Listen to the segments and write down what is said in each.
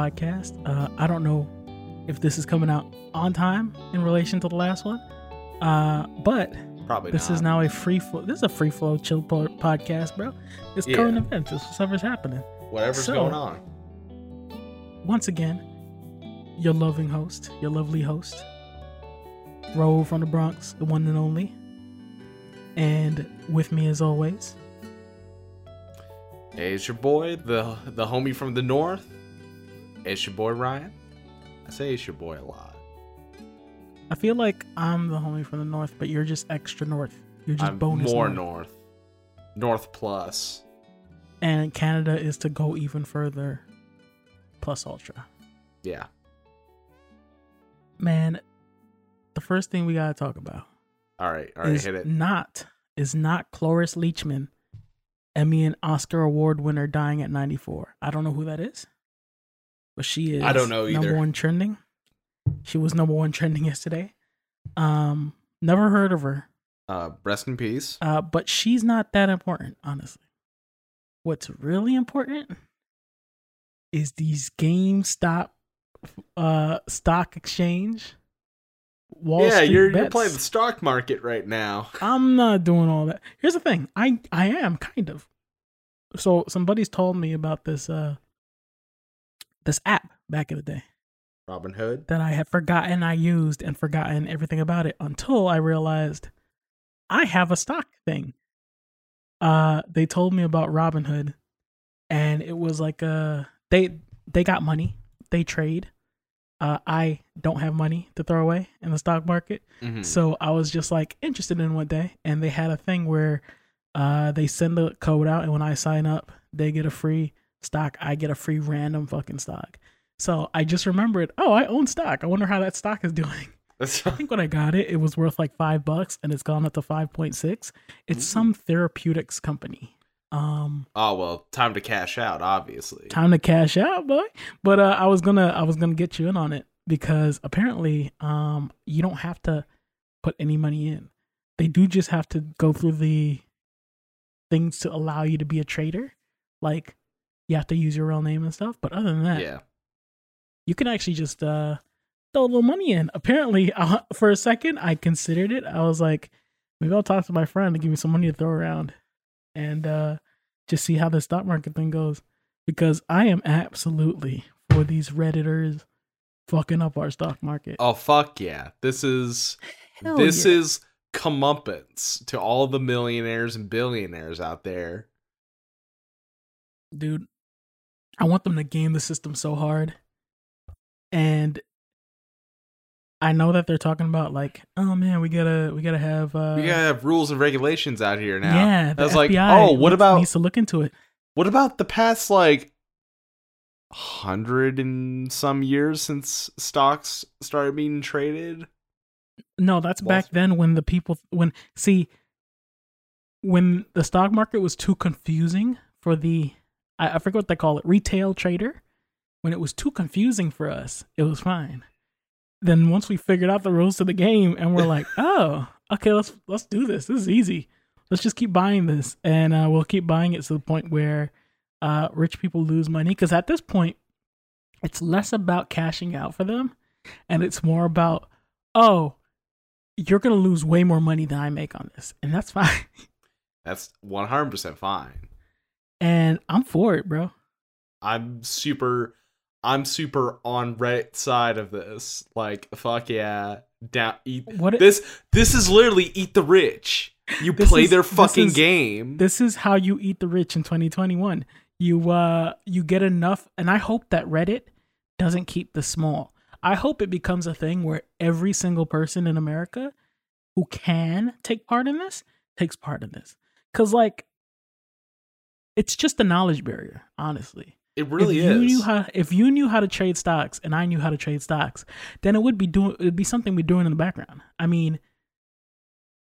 podcast. Uh, I don't know if this is coming out on time in relation to the last one, uh, but Probably this not. is now a free flow. This is a free flow chill po- podcast, bro. It's Yeah. current events. It's whatever's happening. whatever's so- going on. Once again, your loving host, your lovely host, Roll from the Bronx, the one and only, and with me as always, Hey, it's your boy, the the homie from the north. It's your boy Ryan. I say it's your boy a lot. I feel like I'm the homie from the north, but you're just extra north. You're just I'm bonus more north. north. North plus. and Canada is to go even further, plus ultra. Yeah. Man, the first thing we gotta talk about All right. All right. Hit it. not is not Cloris Leachman, Emmy and Oscar award winner, dying at 94. I don't know who that is, but she is. I don't know either. Number one trending. She was number one trending yesterday. Um, never heard of her. Uh, rest in peace. Uh, but she's not that important, honestly. What's really important is these GameStop uh stock exchange. Wall yeah, Street you're you're playing the stock market right now. I'm not doing all that. Here's the thing. I I am kind of. So somebody's told me about this uh this app back in the day Robinhood. that I had forgotten I used and forgotten everything about it until I realized I have a stock thing. Uh they told me about Robinhood and it was like uh they they got money, they trade. Uh I don't have money to throw away in the stock market. Mhm. So I was just like interested in one day and they had a thing where uh they send the code out and when I sign up, they get a free stock, I get a free random fucking stock. So I just remembered, oh, I own stock. I wonder how that stock is doing. I think when I got it, it was worth like five bucks and it's gone up to 5.6. It's Ooh. some therapeutics company. Um oh well, time to cash out. Obviously. time to cash out, boy. But uh I was gonna I was gonna get you in on it because apparently um you don't have to put any money in. They do just have to go through the things to allow you to be a trader. Like you have to use your real name and stuff. But other than that, Yeah. you can actually just uh throw a little money in. Apparently, uh, for a second, I considered it. I was like, maybe I'll talk to my friend to give me some money to throw around, and uh just see how the stock market thing goes. Because I am absolutely for these redditors fucking up our stock market. Oh fuck yeah! This is Hell this yeah. is comeuppance to all the millionaires and billionaires out there. dude. I want them to game the system so hard. And I know that they're talking about like, oh man, we gotta we gotta have uh we gotta have rules and regulations out here now. Yeah, I was like, FBI oh, what needs- about needs to look into it. what about the past like hundred and some years since stocks started being traded? No, that's Wall back Street. then when the people when see when the stock market was too confusing for the I, I forget what they call it retail trader. When it was too confusing for us, it was fine. Then once we figured out the rules to the game and we're like, oh, okay, let's let's do this. This is easy. Let's just keep buying this, and uh, we'll keep buying it to the point where uh, rich people lose money. Because at this point, it's less about cashing out for them, and it's more about, oh, you're gonna lose way more money than I make on this, and that's fine. That's one hundred percent fine. And I'm for it, bro. I'm super I'm super on Reddit side of this. Like fuck yeah. Down eat What this this is literally eat the rich. You play is- their this fucking is- game. This is how you eat the rich in 2021. You uh you get enough, and I hope that Reddit doesn't keep the small. I hope it becomes a thing where every single person in America who can take part in this takes part in this. Cause like it's just a knowledge barrier, honestly. it really if you is. Knew how, if you knew how to trade stocks and I knew how to trade stocks, then it would be doing it'd be something we're doing in the background. I mean,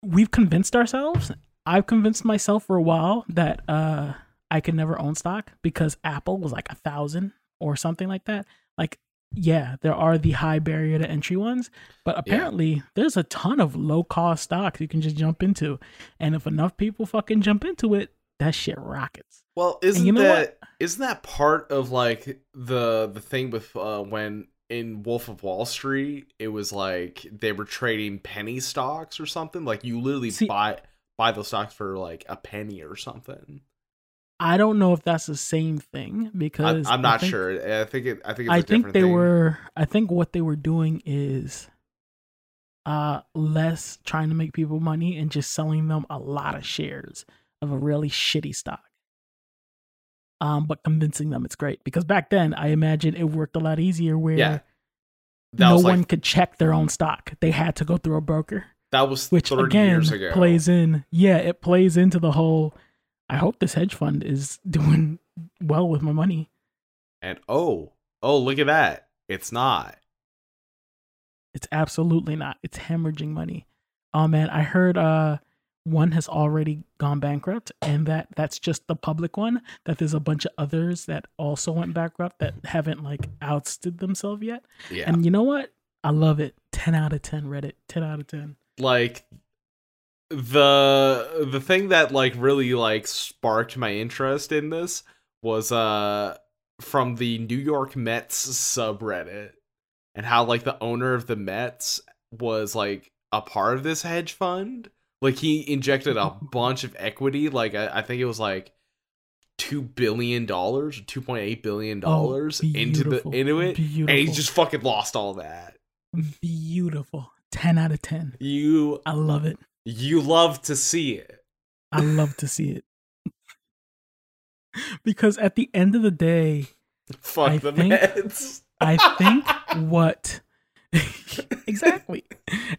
we've convinced ourselves. I've convinced myself for a while that uh I could never own stock because Apple was like a thousand or something like that. Like, yeah, there are the high barrier to entry ones, but apparently there's a ton of low cost stocks you can just jump into. And if enough people fucking jump into it, that shit rockets. Well, isn't you know that not that part of like the the thing with uh, when in Wolf of Wall Street it was like they were trading penny stocks or something? Like you literally See- buy buy those stocks for like a penny or something. I don't know if that's the same thing because I'm I not think- sure. I think it. I think it's a I think different they thing. were. I think what they were doing is, uh, less trying to make people money and just selling them a lot of shares of a really shitty stock. Um, but convincing them it's great because back then I imagine it worked a lot easier where Yeah. No one like could check their own stock. They had to go through a broker, that was which again years ago. plays in. Yeah, it plays into the whole. I hope this hedge fund is doing well with my money. and oh, oh, look at that! It's not. It's absolutely not. It's hemorrhaging money. Oh man, I heard uh one has already gone bankrupt and that that's just the public one that there's a bunch of others that also went bankrupt that haven't like ousted themselves yet. Yeah, And you know what? I love it. 10 out of 10 Reddit. 10 out of 10. like the the thing that like really like sparked my interest in this was uh from the New York Mets subreddit and how like the owner of the Mets was like a part of this hedge fund. Like he injected a bunch of equity. Like I, I think it was like two billion dollars, two point eight billion oh, dollars into the into it, Beautiful. and he just fucking lost all that. beautiful. 10 out of 10. You I love it. you love to see it. I love to see it. because at the end of the day, Fuck I the think- Mets. I think what exactly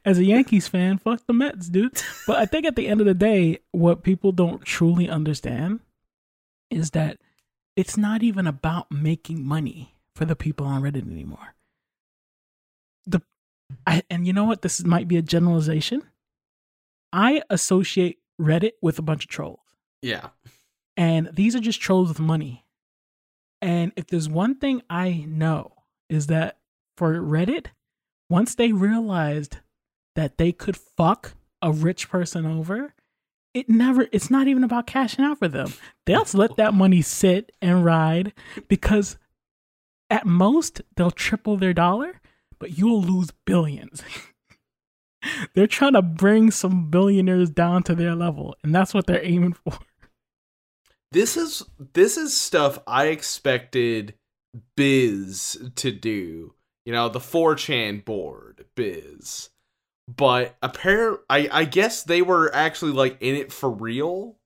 as a Yankees fan, fuck the Mets, dude. But I think at the end of the day, what people don't truly understand is that it's not even about making money for the people on Reddit anymore. The I, and you know what? This might be a generalization. I associate Reddit with a bunch of trolls. Yeah. And these are just trolls with money. And if there's one thing I know is that for Reddit, once they realized that they could fuck a rich person over, it never it's not even about cashing out for them. They'll just let that money sit and ride because at most they'll triple their dollar, but you'll lose billions. they're trying to bring some billionaires down to their level, and that's what they're aiming for. This is this is stuff I expected Biz to do. You know, the 4chan board, Biz. But apparently I I guess they were actually like in it for real.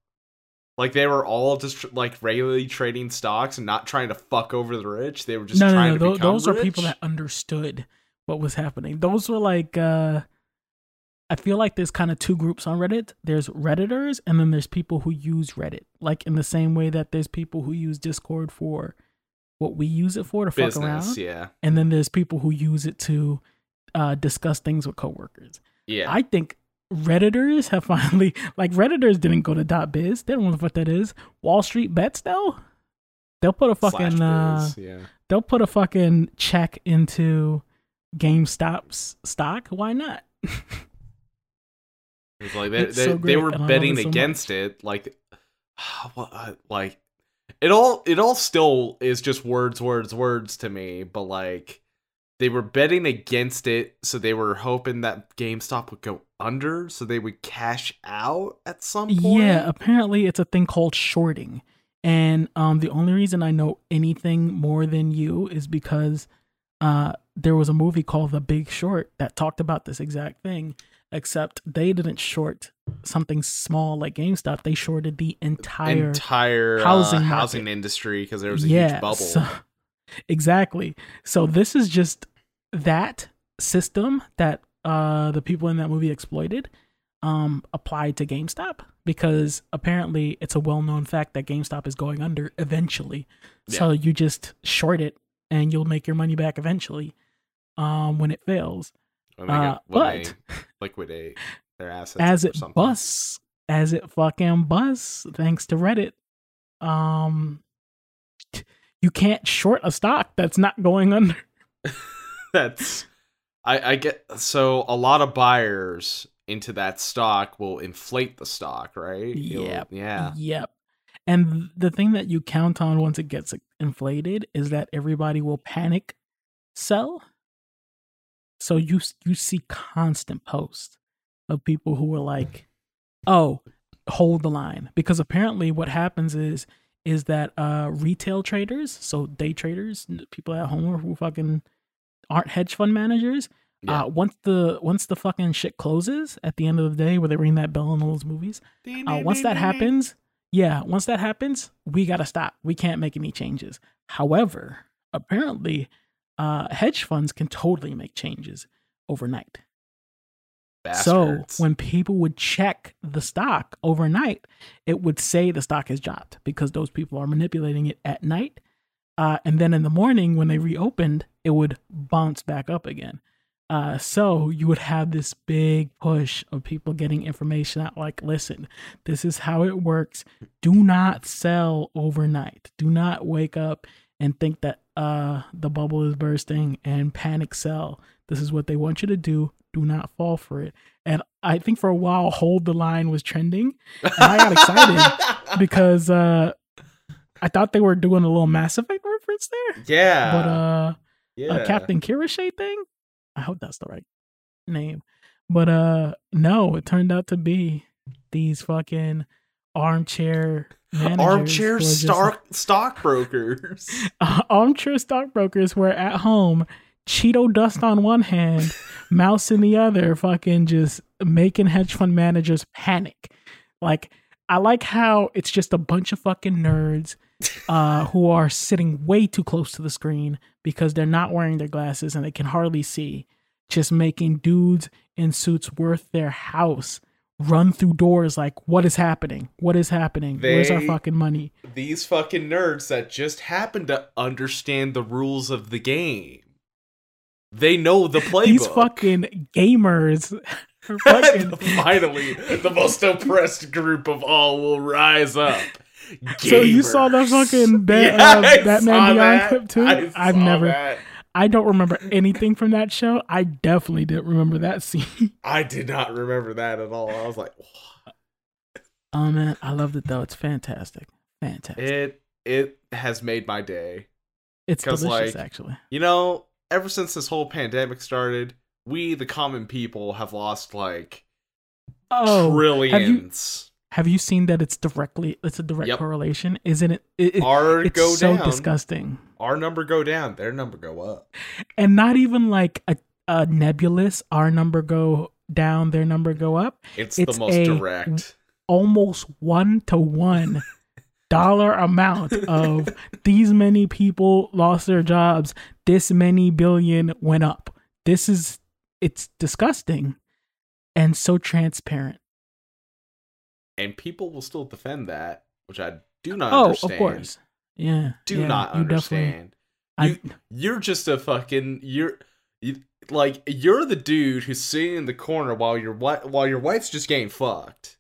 Like they were all just like regularly trading stocks and not trying to fuck over the rich. They were just no, no, trying no. to tho- become those are people that understood what was happening. Those were like, uh, I feel like there's kind of two groups on Reddit. There's Redditors, and then there's people who use Reddit. Like in the same way that there's people who use Discord for what we use it for to fuck around, yeah. and then there's people who use it to uh, discuss things with coworkers. Yeah. I think Redditors have finally like Redditors didn't go to dot biz. They don't know what that is. Wall Street bets though. They'll put a fucking uh yeah. they'll put a fucking check into GameStop's stock. Why not? Like they they, so they were betting so against it. Like, well, uh, like it all it all still is just words, words, words to me. But like they were betting against it, so they were hoping that GameStop would go under, so they would cash out at some point. Yeah, apparently it's a thing called shorting. And um the only reason I know anything more than you is because uh there was a movie called The Big Short that talked about this exact thing, except they didn't short something small like GameStop. They shorted the entire entire housing housing market. housing industry because there was a huge bubble. So, exactly. So this is just that system that uh the people in that movie exploited um applied to GameStop because apparently it's a well-known fact that GameStop is going under eventually. So you just short it and you'll make your money back eventually um when it fails. When they, uh, get, when but- they liquidate their assets as it busts, as it fucking busts, thanks to Reddit, um, you can't short a stock that's not going under. that's I, I get so a lot of buyers into that stock will inflate the stock, right? Yep. Yeah. Yep. And the thing that you count on once it gets inflated is that everybody will panic sell. So you you see constant posts of people who are like, "Oh, hold the line," because apparently what happens is is that uh retail traders, so day traders, people at home who fucking aren't hedge fund managers, Yeah. uh once the once the fucking shit closes at the end of the day where they ring that bell in all those movies, uh, once that happens, yeah, once that happens, we gotta stop. We can't make any changes. However, apparently, uh, hedge funds can totally make changes overnight. Bastards. So when people would check the stock overnight, it would say the stock has dropped because those people are manipulating it at night. Uh, and then in the morning, when they reopened, it would bounce back up again. Uh, so you would have this big push of people getting information out like, listen, this is how it works. Do not sell overnight. Do not wake up and think that uh, the bubble is bursting and panic sell. This is what they want you to do. Do not fall for it. And I think for a while, Hold the Line was trending. And I got excited because uh, I thought they were doing a little Mass Effect reference there. yeah. But uh, yeah. a Captain Kirishite thing. I hope that's the right name. But uh no, it turned out to be these fucking armchair managers Armchair who are just stock stockbrokers. uh, armchair stockbrokers were at home, Cheeto dust on one hand, mouse in the other, fucking just making hedge fund managers panic. Like, I like how it's just a bunch of fucking nerds uh, who are sitting way too close to the screen because they're not wearing their glasses and they can hardly see, just making dudes in suits worth their house run through doors like, what is happening? What is happening? Where's our fucking money? These fucking nerds that just happen to understand the rules of the game. They know the playbook. These fucking gamers fucking Finally, the most oppressed group of all will rise up. So you saw the fucking Ba- Yeah, uh, Batman Beyond that. clip too? I've never- that. I don't remember anything from that show. I definitely didn't remember that scene. I did not remember that at all. I was like, oh man, I loved it though. It's fantastic. Fantastic. it it has made my day. it's delicious like, actually. You know, ever since this whole pandemic started, we the common people have lost like Oh, trillions. Have you seen that it's directly it's a direct Yep. correlation? Isn't it? it, it- Our it's go so down. disgusting. Our number go down. Their number go up. And not even like a, a nebulous our number go down, their number go up. It's, It's the most direct. almost one to one dollar amount of these many people lost their jobs this many billion went up this is it's disgusting and so transparent And people will still defend that, which I do not oh understand. of course yeah Do yeah, not you understand. I, You- You're just a fucking you're you, like you're the dude who's sitting in the corner while your while your wife's just getting fucked.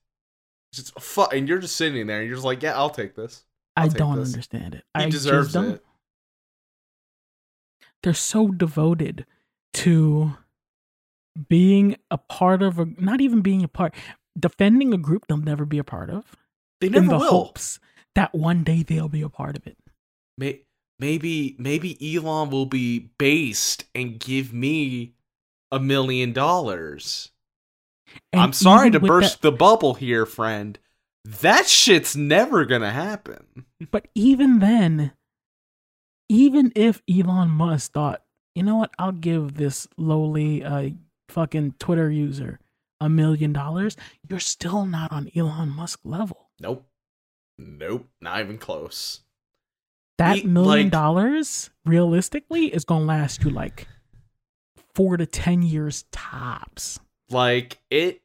Just fuck, and you're just sitting there, and you're just like, yeah, I'll take this. I I'll take don't this. understand it He I deserves just don't. it. they're so devoted to being a part of a not even being a part defending a group they'll never be a part of They in the will. hopes that one day they'll be a part of it. May- maybe maybe Elon will be based and give me a million dollars. I'm sorry to burst the bubble here, friend. That shit's never gonna happen. but even then, even if Elon Musk thought, you know what, I'll give this lowly uh, fucking Twitter user a million dollars, you're still not on Elon Musk level. Nope. Nope. Not even close. That He- million like- dollars, realistically, is gonna last you like four to ten years tops. Like it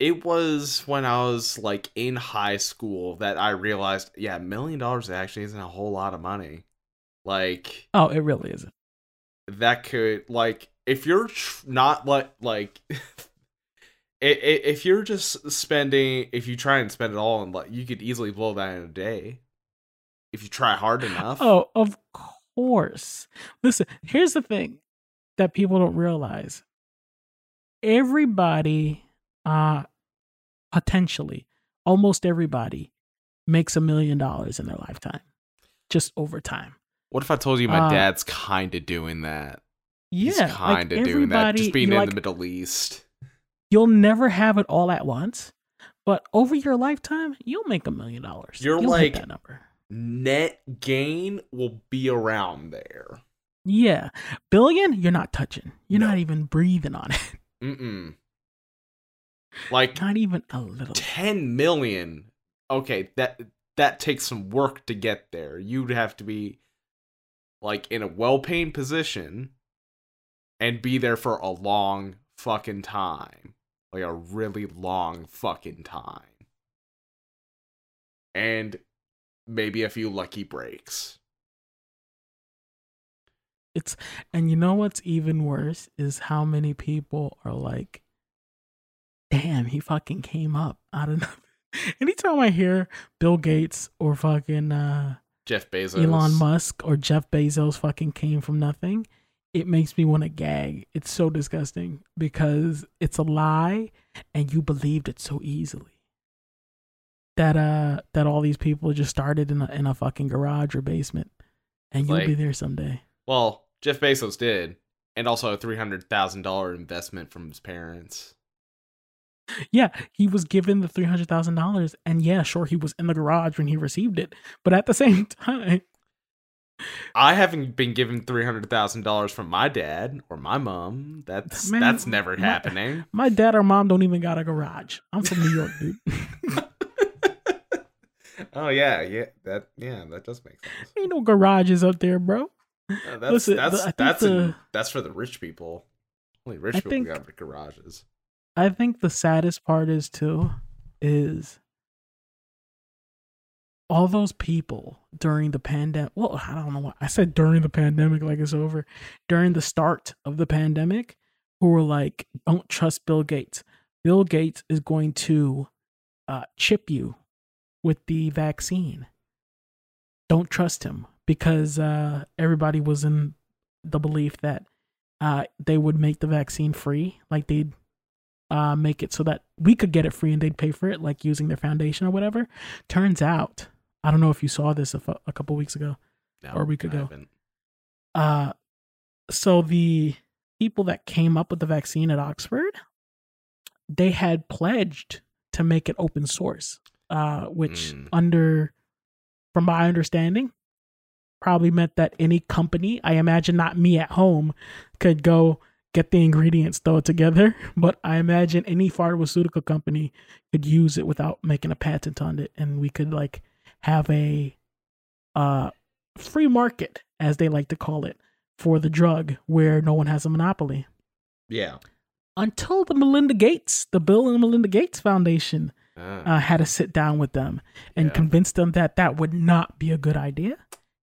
it was when I was like in high school that I realized, yeah, million dollars actually isn't a whole lot of money. Like Oh, it really isn't. that could like if you're tr- not like like if you're just spending if you try and spend it all and like you could easily blow that in a day if you try hard enough Oh, of course. Listen, here's the thing that people don't realize. Everybody, uh, potentially, almost everybody, makes a million dollars in their lifetime, just over time. What if I told you my Uh, dad's kind of doing that? He's Yeah, kind like of doing that, just being in like, the Middle East. You'll never have it all at once, but over your lifetime, you'll make a million dollars. You're You'll like- that number. Net gain will be around there. Yeah, billion, you're not touching. You're No. not even breathing on it. Mm-mm. Like not even a little. 10 million. Okay, that that takes some work to get there. You'd have to be like in a well-paying position and be there for a long fucking time. Like a really long fucking time. And maybe a few lucky breaks. It's and you know what's even worse is how many people are like, "Damn, he fucking came up out of nothing." Anytime I hear Bill Gates or fucking uh, Jeff Bezos. Elon Musk or Jeff Bezos fucking came from nothing, it makes me want to gag. It's so disgusting because it's a lie and you believed it so easily. That uh that all these people just started in a in a fucking garage or basement and you'll be there someday. Well, Jeff Bezos did. And also a $300,000 investment from his parents. Yeah, he was given the three hundred thousand dollars, and yeah, sure, he was in the garage when he received it, but at the same time, I haven't been given three hundred thousand dollars from my dad or my mom. That's Man, that's never my- happening. my dad or mom don't even got a garage. I'm from New York, dude. oh yeah, yeah, that yeah, that does make sense. Ain't no garages up there, bro. That's Listen, that's the- that's in- the- that's for the rich people. Only rich I people think- got garages. I think the saddest part is too, is all those people during the pandemic. Well, I don't know what I said during the pandemic, like it's over. During the start of the pandemic, who were like, "Don't trust Bill Gates. Bill Gates is going to uh, chip you with the vaccine. Don't trust him because uh, everybody was in the belief that uh, they would make the vaccine free, like they'd uh, make it so that we could get it free and they'd pay for it, like using their foundation or whatever. Turns out, I don't know if you saw this a, a couple weeks ago. No, Or we could I go. Uh, so the people that came up with the vaccine at Oxford, they had pledged to make it open source, uh, which Mm. under, from my understanding, probably meant that any company, I imagine not me at home, could go get the ingredients, throw it together. But I imagine any pharmaceutical company could use it without making a patent on it, and we could like have a uh free market, as they like to call it, for the drug where no one has a monopoly. Yeah. Until the Melinda Gates, the Bill and Melinda Gates Foundation, Ah. uh, had to sit down with them and Yeah. convince them that that would not be a good idea,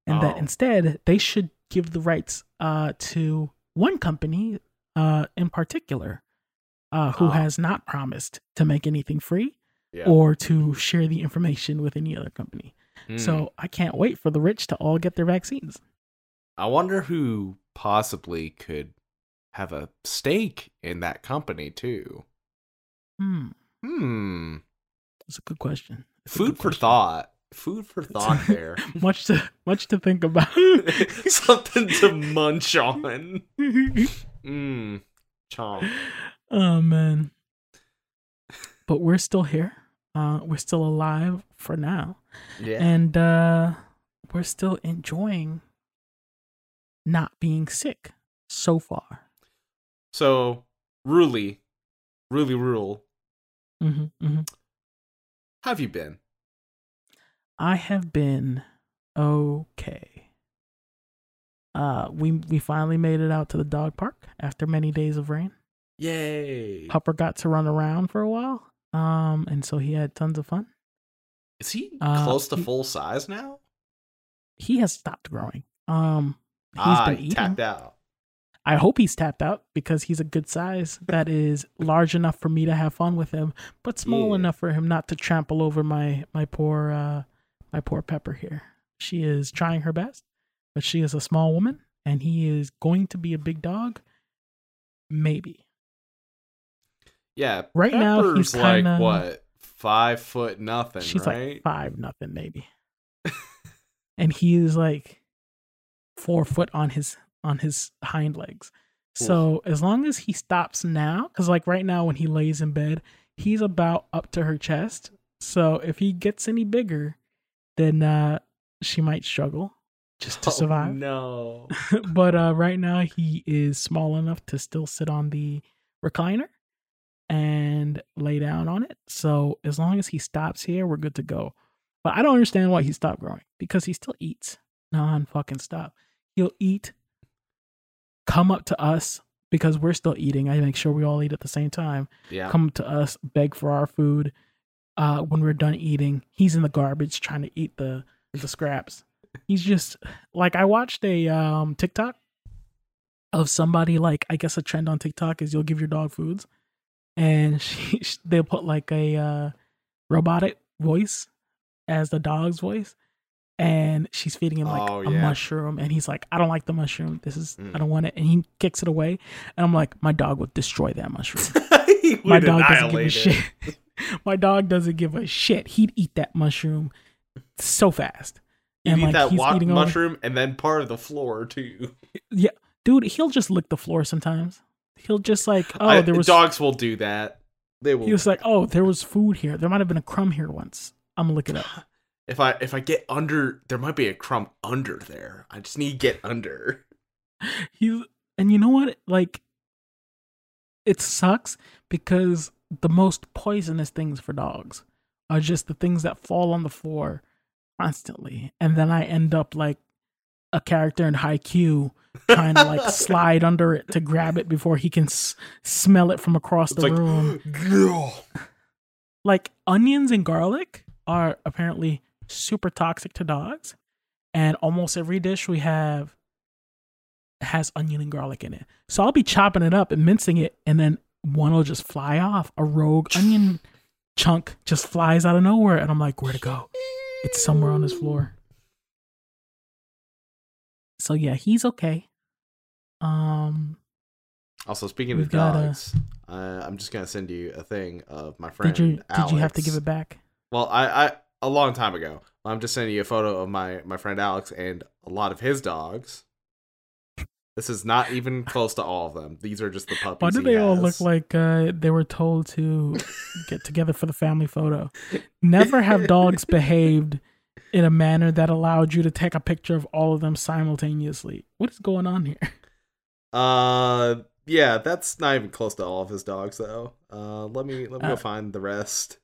and that Oh. instead they should give the rights uh, to one company uh, in particular, uh, who Oh. has not promised to make anything free yeah. or to share the information with any other company. Hmm. So I can't wait for the rich to all get their vaccines. I wonder who possibly could have a stake in that company too. Hmm, Hmm. that's a good question. That's Food good for question. thought. Food for thought there. much to much to think about. Something to munch on. Mmm. Chomp. oh man. But we're still here. Uh we're still alive for now. Yeah. And uh we're still enjoying not being sick so far. so, Ruli, Ruli Rule, hmm mm-hmm. how have you been? I have been okay. Uh we we finally made it out to the dog park after many days of rain. Yay. Hopper got to run around for a while. Um and so he had tons of fun. Is he Uh, close to he- full size now? He has stopped growing. Um he's ah, been he eating. tapped out. I hope he's tapped out because he's a good size that is large enough for me to have fun with him, but small Yeah. enough for him not to trample over my my poor uh my poor Pepper here. She is trying her best, but she is a small woman and he is going to be a big dog. Maybe. Yeah. Right now, he's like kinda- what? five foot nothing, She's right? like five nothing maybe. and he is like four foot on his on his hind legs. So as long as he stops now, because like right now when he lays in bed, he's about up to her chest. So if he gets any bigger, then uh she might struggle just to Oh, survive. no. but uh right now he is small enough to still sit on the recliner and lay down on it. So as long as he stops here, we're good to go. But I don't understand why he stopped growing because he still eats non fucking stop. He'll eat, come up to us because we're still eating. I make sure we all eat at the same time. Yeah. Come to us, beg for our food. Uh, when we're done eating, he's in the garbage trying to eat the the scraps. He's just like I watched a um TikTok of somebody like I guess a trend on TikTok is you'll give your dog foods, and she, they'll put like a uh, robotic voice as the dog's voice, and she's feeding him like Oh, a yeah. mushroom, and he's like, I don't like the mushroom. This is Mm. I don't want it, and he kicks it away, and I'm like, my dog would destroy that mushroom. My dog doesn't give a it. shit. My dog doesn't give a shit. He'd eat that mushroom so fast. And, eat like, that he's eating mushroom and then part of the floor too. Yeah, dude, he'll just lick the floor sometimes. He'll just like, oh, I- there was dogs will do that. They will. he was like, oh, there was food here. There might have been a crumb here once. I'm gonna look it up. if I if I get under, there might be a crumb under there. I just need to get under. He's and you know what? Like it sucks because the most poisonous things for dogs are just the things that fall on the floor constantly. And then I end up like a character in Haikyuu trying to like slide under it to grab it before he can s- smell it from across It's the like, room. Like onions and garlic are apparently super toxic to dogs. And almost every dish we have has onion and garlic in it. So I'll be chopping it up and mincing it, and then one will just fly off. A rogue onion chunk just flies out of nowhere, and I'm like, where to go? It's somewhere on this floor. So yeah, he's okay. Um, Also, speaking of a- dogs, uh, I'm just gonna send you a thing of my friend. did you did you have to give it back? Well, I, I a long time ago. I'm just sending you a photo of my my friend Alex and a lot of his dogs. This is not even close to all of them. These are just the puppies. Why do he they all look like uh, they were told to get together for the family photo? Never have dogs behaved in a manner that allowed you to take a picture of all of them simultaneously. What is going on here? Uh, yeah, that's not even close to all of his dogs though. Uh, let me let me go Uh, find the rest.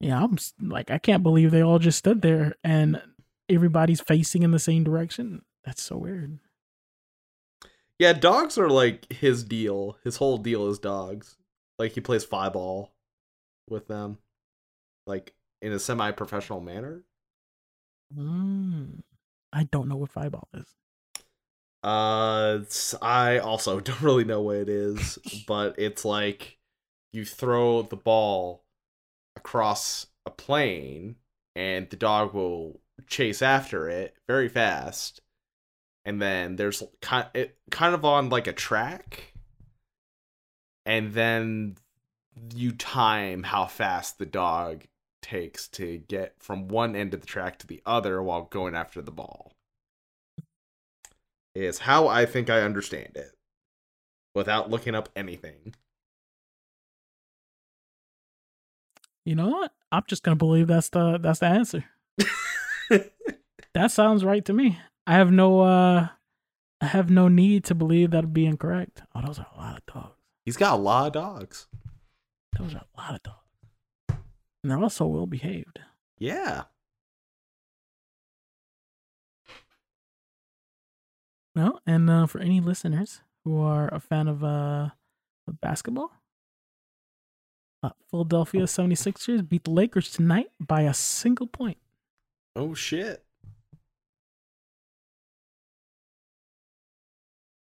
Yeah, I'm like, I can't believe they all just stood there and everybody's facing in the same direction. That's so weird. Yeah, dogs are like his deal. His whole deal is dogs. Like he plays flyball with them, like in a semi-professional manner. Mm. I don't know what flyball is. Uh, I also don't really know what it is, but it's like you throw the ball across a plane, and the dog will chase after it very fast, and then there's kind it kind of on like a track, and then you time how fast the dog takes to get from one end of the track to the other while going after the ball is how I think I understand it without looking up anything. You know what? I'm just gonna believe that's the that's the answer. That sounds right to me. I have no uh I have no need to believe that'd be incorrect. Oh, those are a lot of dogs. He's got a lot of dogs. Those are a lot of dogs. And they're also well behaved. Yeah. No, and uh, for any listeners who are a fan of uh basketball, uh, Philadelphia 76ers beat the Lakers tonight by a single point. Oh shit.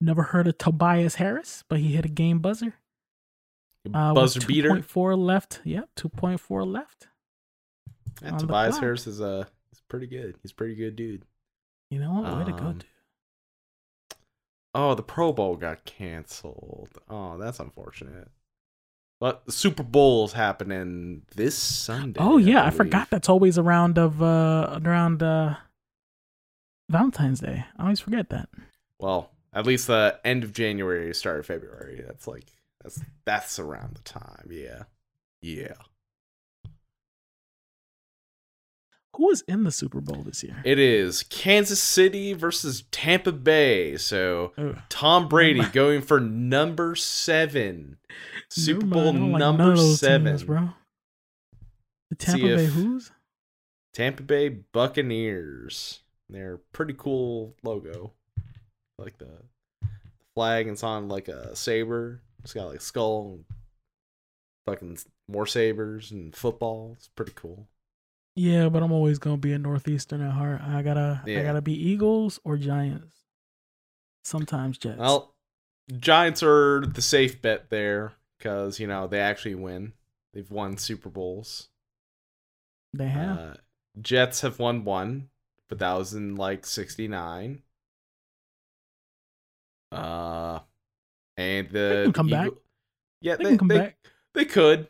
Never heard of Tobias Harris, but he hit a game buzzer. Uh, Buzzer with beater. 2.4 left. Yep, 2.4 left. Yeah, on the Tobias. Harris is uh he's pretty good. He's a pretty good dude. You know what? Way to go, Um, dude. Oh, the Pro Bowl got canceled. Oh, that's unfortunate. But the Super Bowl is happening this Sunday. Oh yeah, I, believe. forgot that's always around of uh around uh Valentine's Day. I always forget that. Well, at least the end of January, start of February. That's like that's that's around the time. Yeah, yeah. Who was in the Super Bowl this year? It is Kansas City versus Tampa Bay. So Ugh. Tom Brady going for number seven, Super Bowl mind, I don't like number none of those seven, teams, bro. The See Tampa Bay Who's? Tampa Bay Buccaneers. They're pretty cool logo, like the flag. And it's on like a saber. It's got like skull, and fucking more sabers and football. It's pretty cool. Yeah, but I'm always gonna be a northeastern at heart. I gotta I gotta be Eagles or Giants. Sometimes Jets. Well, Giants are the safe bet there because you know they actually win. They've won Super Bowls. they have. Uh, Jets have won one, but that was in like '69. Uh, and the can come back. Yeah, they, they, can come they, back. They could.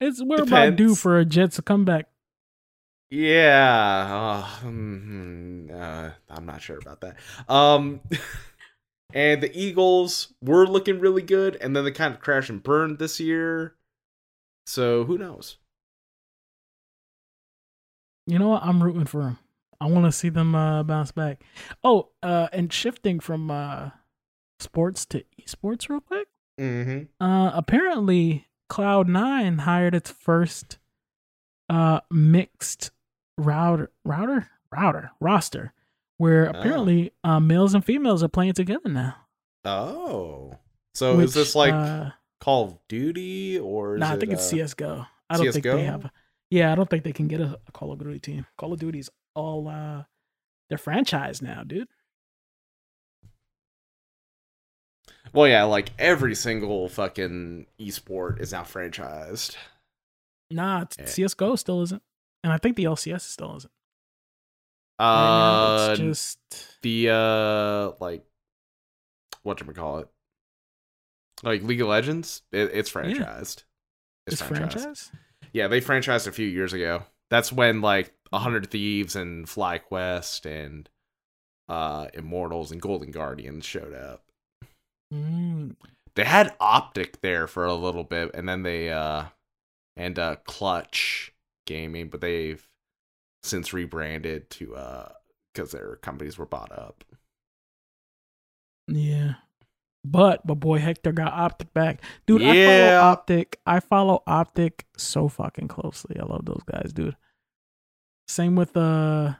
It's we're about due for a Jets to come back. Yeah. Uh, mm, uh, I'm not sure about that. Um, and the Eagles were looking really good, and then they kind of crashed and burned this year. So who knows? You know what? I'm rooting for them. I want to see them uh, bounce back. Oh, uh, and shifting from uh, sports to esports real quick. Mm-hmm. Uh, apparently, Cloud9 hired its first uh mixed router router router roster, where Oh. apparently uh, males and females are playing together now. Oh. So which, is this like uh, Call of Duty or is nah, I it, think it's uh, CS:GO. I don't think they have. Yeah, I don't think they can get a, a Call of Duty team. Call of Duty's all uh, they're franchise now, dude. Well, yeah, like every single fucking esport is now franchised. Nah, it's, Yeah. CS:GO still isn't, and I think the LCS still isn't. Uh, it's just the uh, like what you call it, like League of Legends. It, it's franchised. it's franchise. Yeah, they franchised a few years ago. That's when like A Hundred Thieves and FlyQuest and uh Immortals and Golden Guardians showed up. Mm. They had Optic there for a little bit, and then they uh and uh Clutch Gaming, but they've since rebranded to uh because their companies were bought up. Yeah. But but boy Hector got Optic back. Dude, I Yeah. follow Optic. I follow Optic so fucking closely. I love those guys, dude. Same with uh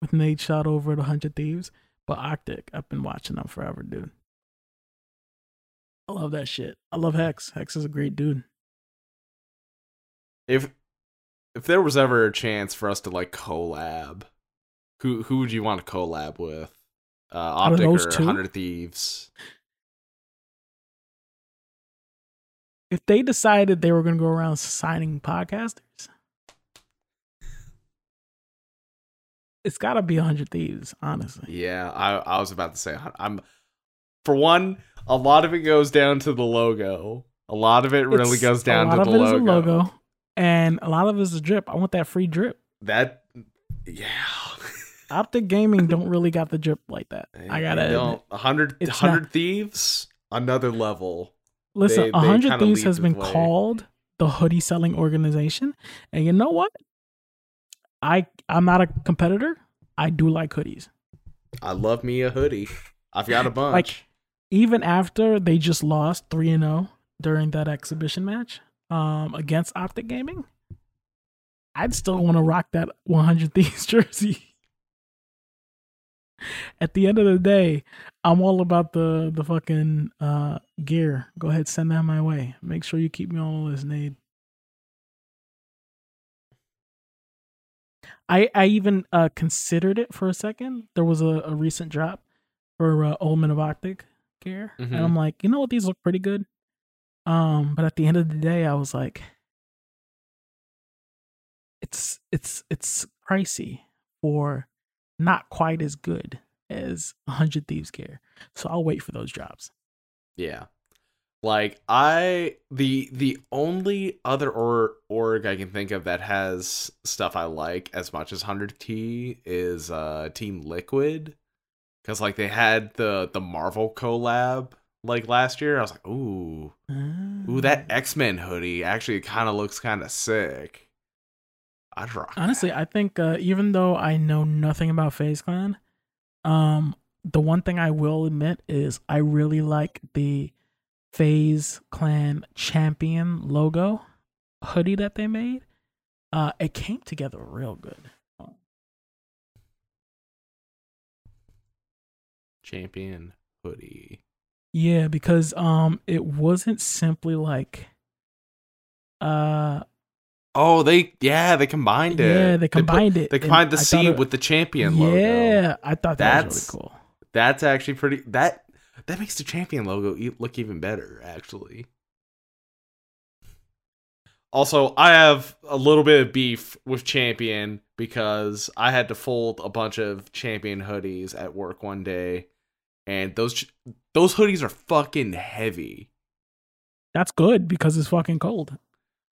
with Nadeshot over the Hundred Thieves. But Optic, I've been watching them forever, dude. I love that shit. I love Hex. Hex is a great dude. If if there was ever a chance for us to like collab, who who would you want to collab with? Uh Optic or? Hundred Thieves? If they decided they were gonna go around signing podcasters, it's gotta be Hundred Thieves, honestly. Yeah, I I was about to say I'm for one, a lot of it goes down to the logo. A lot of it really It's- goes down a lot to of the it is logo. a logo, and a lot of it is a drip. I want that free drip. That yeah. Optic Gaming don't really got the drip like that. I gotta don't. A hundred hundred thieves, another level. listen. they- A they hundred thieves has been way. called the hoodie selling organization, and you know what? I I'm not a competitor. I do like hoodies. I love me a hoodie. I've got a bunch. Like even after they just lost three and zero during that exhibition match um against Optic Gaming, I'd still want to rock that 100 Thieves jersey. At the end of the day, I'm all about the the fucking uh gear. Go ahead, send that my way. Make sure you keep me on the list, Nade. I I even uh considered it for a second. There was a, a recent drop for uh, Old Men of Optic gear, Mhm. and I'm like, you know what, these look pretty good. Um, but at the end of the day, I was like, it's it's it's pricey for not quite as good as a hundred thieves gear. So I'll wait for those drops. yeah. Like I the the only other or org I can think of that has stuff I like as much as 100T is uh Team Liquid cuz like they had the the Marvel collab like last year. I was like, "Ooh, ooh that Ah. X-Men hoodie actually kind of looks kind of sick." I'd rock. Honestly, that. I think uh, even though I know nothing about FaZe Clan, um, the one thing I will admit is I really like the FaZe Clan champion logo hoodie that they made. Uh, it came together real good. Champion hoodie. Yeah, because um, it wasn't simply like, uh, Oh, they yeah, they combined it. yeah, they put- combined it. They combined the C it- with the champion logo. Yeah, I thought that That's- was really cool. That's actually pretty. That that makes the champion logo look even better. Actually. Also, I have a little bit of beef with Champion because I had to fold a bunch of Champion hoodies at work one day, and those those hoodies are fucking heavy. That's good because it's fucking cold.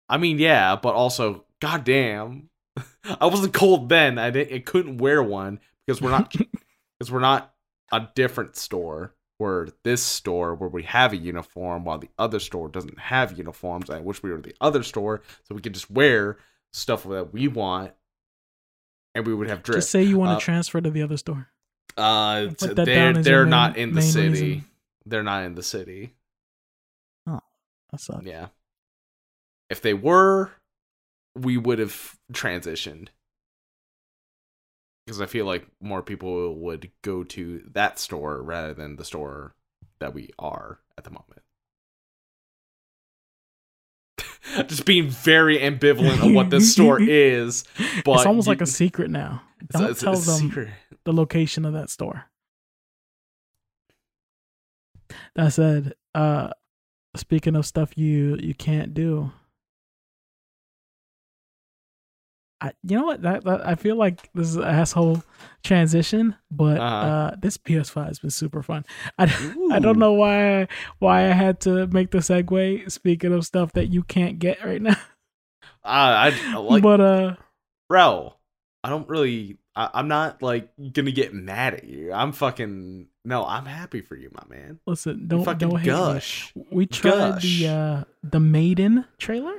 I mean, yeah, but also, goddamn, I wasn't cold then. I didn't. I couldn't wear one because we're not because we're not a different store. We're this store where we have a uniform, while the other store doesn't have uniforms. I wish we were the other store so we could just wear stuff that we want, and we would have drip. Just say you want to Uh, transfer to the other store. Uh, they're down as your they're main- not in the city. reason. They're not in the city. Oh, that sucks. Yeah. If they were, we would have transitioned. Because I feel like more people would go to that store rather than the store that we are at the moment. Just being very ambivalent of what this store is. But it's almost you- like a secret now. It's a- Don't it's a tell them secret. The location of that store. That said, uh, speaking of stuff you you can't do, I you know what that, that I feel like this is an asshole transition, but uh Uh-huh. this PS5 has been super fun. I I don't know why why I had to make the segue. Speaking of stuff that you can't get right now, Uh, I, I like but uh, bro, I don't really. I, I'm not like gonna get mad at you. I'm fucking no. I'm happy for you, my man. listen, don't fucking don't me. gush We tried Gush. the uh the Maiden trailer.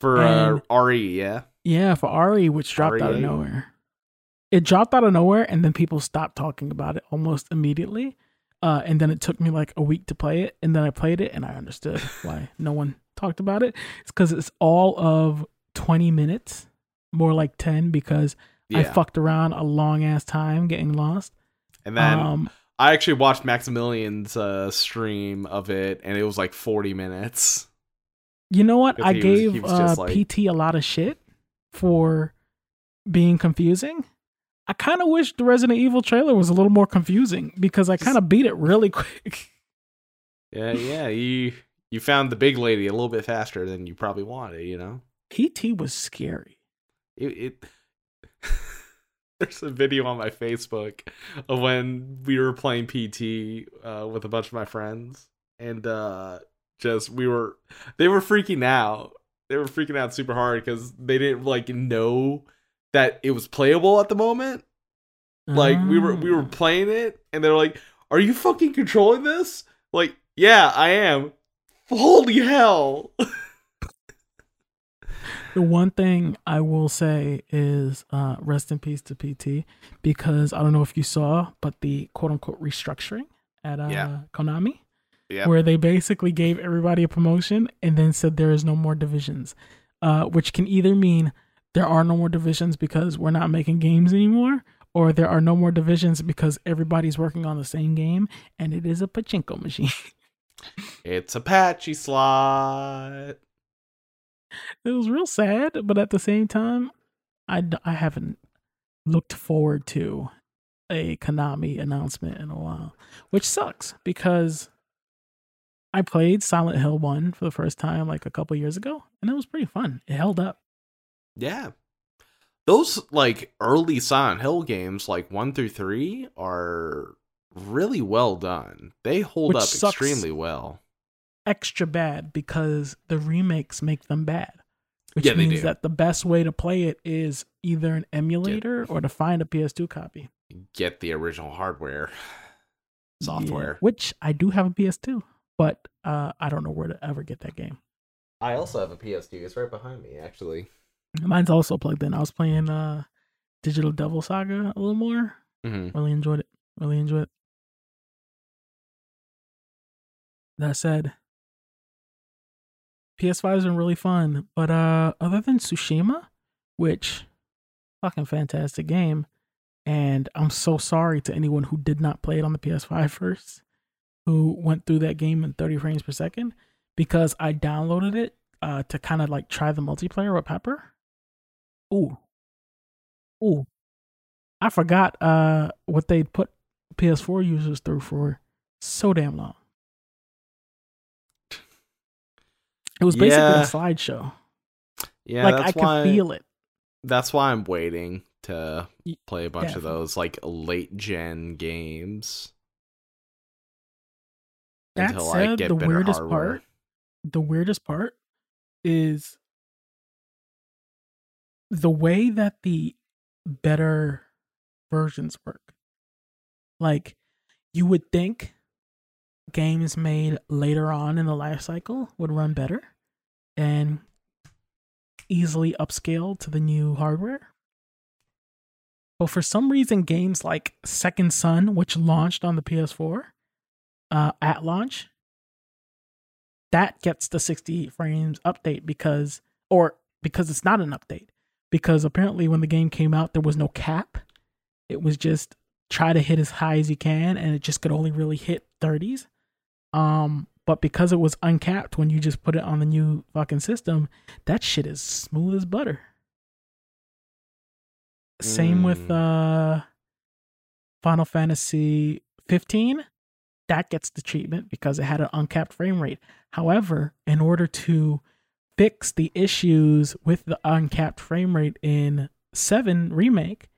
for uh, RE. Yeah, Yeah, for Ari, which dropped out of nowhere. It dropped out of nowhere, and then people stopped talking about it almost immediately. Uh, and then it took me like a week to play it, and then I played it, and I understood why no one talked about it. It's because it's all of twenty minutes, more like ten, because yeah. I fucked around a long ass time getting lost. and then um, I actually watched Maximilian's uh, stream of it, and it was like 40 minutes. You know what? I he was- gave was uh, like- PT a lot of shit for being confusing. I kind of wish the Resident Evil trailer was a little more confusing because I kind of beat it really quick. Yeah, yeah. You you found the big lady a little bit faster than you probably wanted. You know, PT was scary. It. it There's a video on my Facebook of when we were playing PT uh, with a bunch of my friends, and uh, just we were they were freaking out. They were freaking out super hard because they didn't like know that it was playable at the moment. Like we were we were Ah. playing it, and they're like, "Are you fucking controlling this?" Like, yeah, I am. Holy hell! The one thing I will say is uh, rest in peace to PT because I don't know if you saw, but the quote unquote restructuring at uh, Yeah. Konami, Yeah. where they basically gave everybody a promotion and then said there is no more divisions, uh, which can either mean there are no more divisions because we're not making games anymore, or there are no more divisions because everybody's working on the same game and it is a pachinko machine. It's Apache slot. It was real sad, but at the same time, I, I haven't looked forward to a Konami announcement in a while, which sucks because I played Silent Hill 1 for the first time like a couple years ago, and it was pretty fun. It held up. Yeah. Those like early Silent Hill games, like one through three, are really well done. They hold Which up sucks. extremely well. Extra bad because the remakes make them bad. Which Yeah, means that the best way to play it is either an emulator or to find a PS2 copy. Get the original hardware Yeah, software. which I do have a PS2, but uh, I don't know where to ever get that game. I also have a PS2. It's right behind me, actually. Mine's also plugged in. I was playing uh, Digital Devil Saga a little more. Mm-hmm. Really enjoyed it. Really enjoyed it. That said, PS5 has been really fun, but uh, other than Tsushima, which fucking fantastic game, and I'm so sorry to anyone who did not play it on the PS5 first, who went through that game in 30 frames per second, because I downloaded it uh, to kind of like try the multiplayer with Pepper. Ooh, ooh, I forgot uh what they put PS4 users through for so damn long. It was basically Yeah. a slideshow. Yeah, like I could why, feel it. That's why I'm waiting to play a bunch of those like late gen games That until I said, get the weirdest hardware. part, the weirdest part is the way that the better versions work. Like you would think games made later on in the life cycle would run better and easily upscale to the new hardware. But for some reason, games like Second Son, which launched on the PS4 uh, at launch, that gets the 60 frames update because, or because it's not an update, because apparently when the game came out, there was no cap. It was just try to hit as high as you can, and it just could only really hit 30s. Um, but because it was uncapped when you just put it on the new fucking system, that shit is smooth as butter. Same with Mm. uh Final Fantasy 15. That gets the treatment because it had an uncapped frame rate. However, in order to fix the issues with the uncapped frame rate in 7 remake,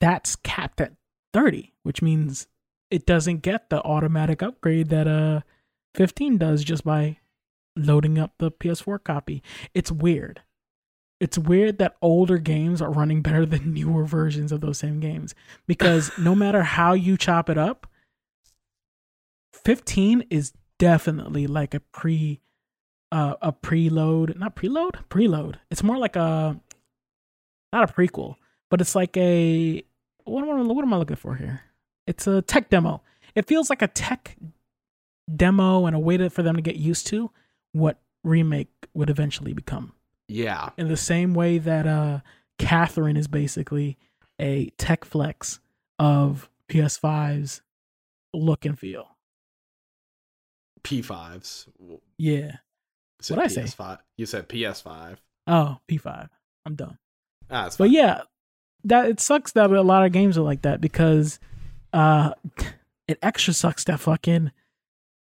that's capped at 30, which means it doesn't get the automatic upgrade that uh 15 does just by loading up the PS4 copy. It's weird. It's weird that older games are running better than newer versions of those same games because no matter how you chop it up, 15 is definitely like a pre uh, a preload, not preload, preload. It's more like a not a prequel, but it's like a what am I, what am I looking for here? It's a tech demo. It feels like a tech demo and a way to, for them to get used to what remake would eventually become. Yeah. In the same way that uh Catherine is basically a tech flex of PS5's look and feel. P5s. Yeah. What'd I say? PS5. You said PS5. Oh, P5. I'm done. Ah, But yeah, that it sucks that a lot of games are like that because uh it extra sucks that fucking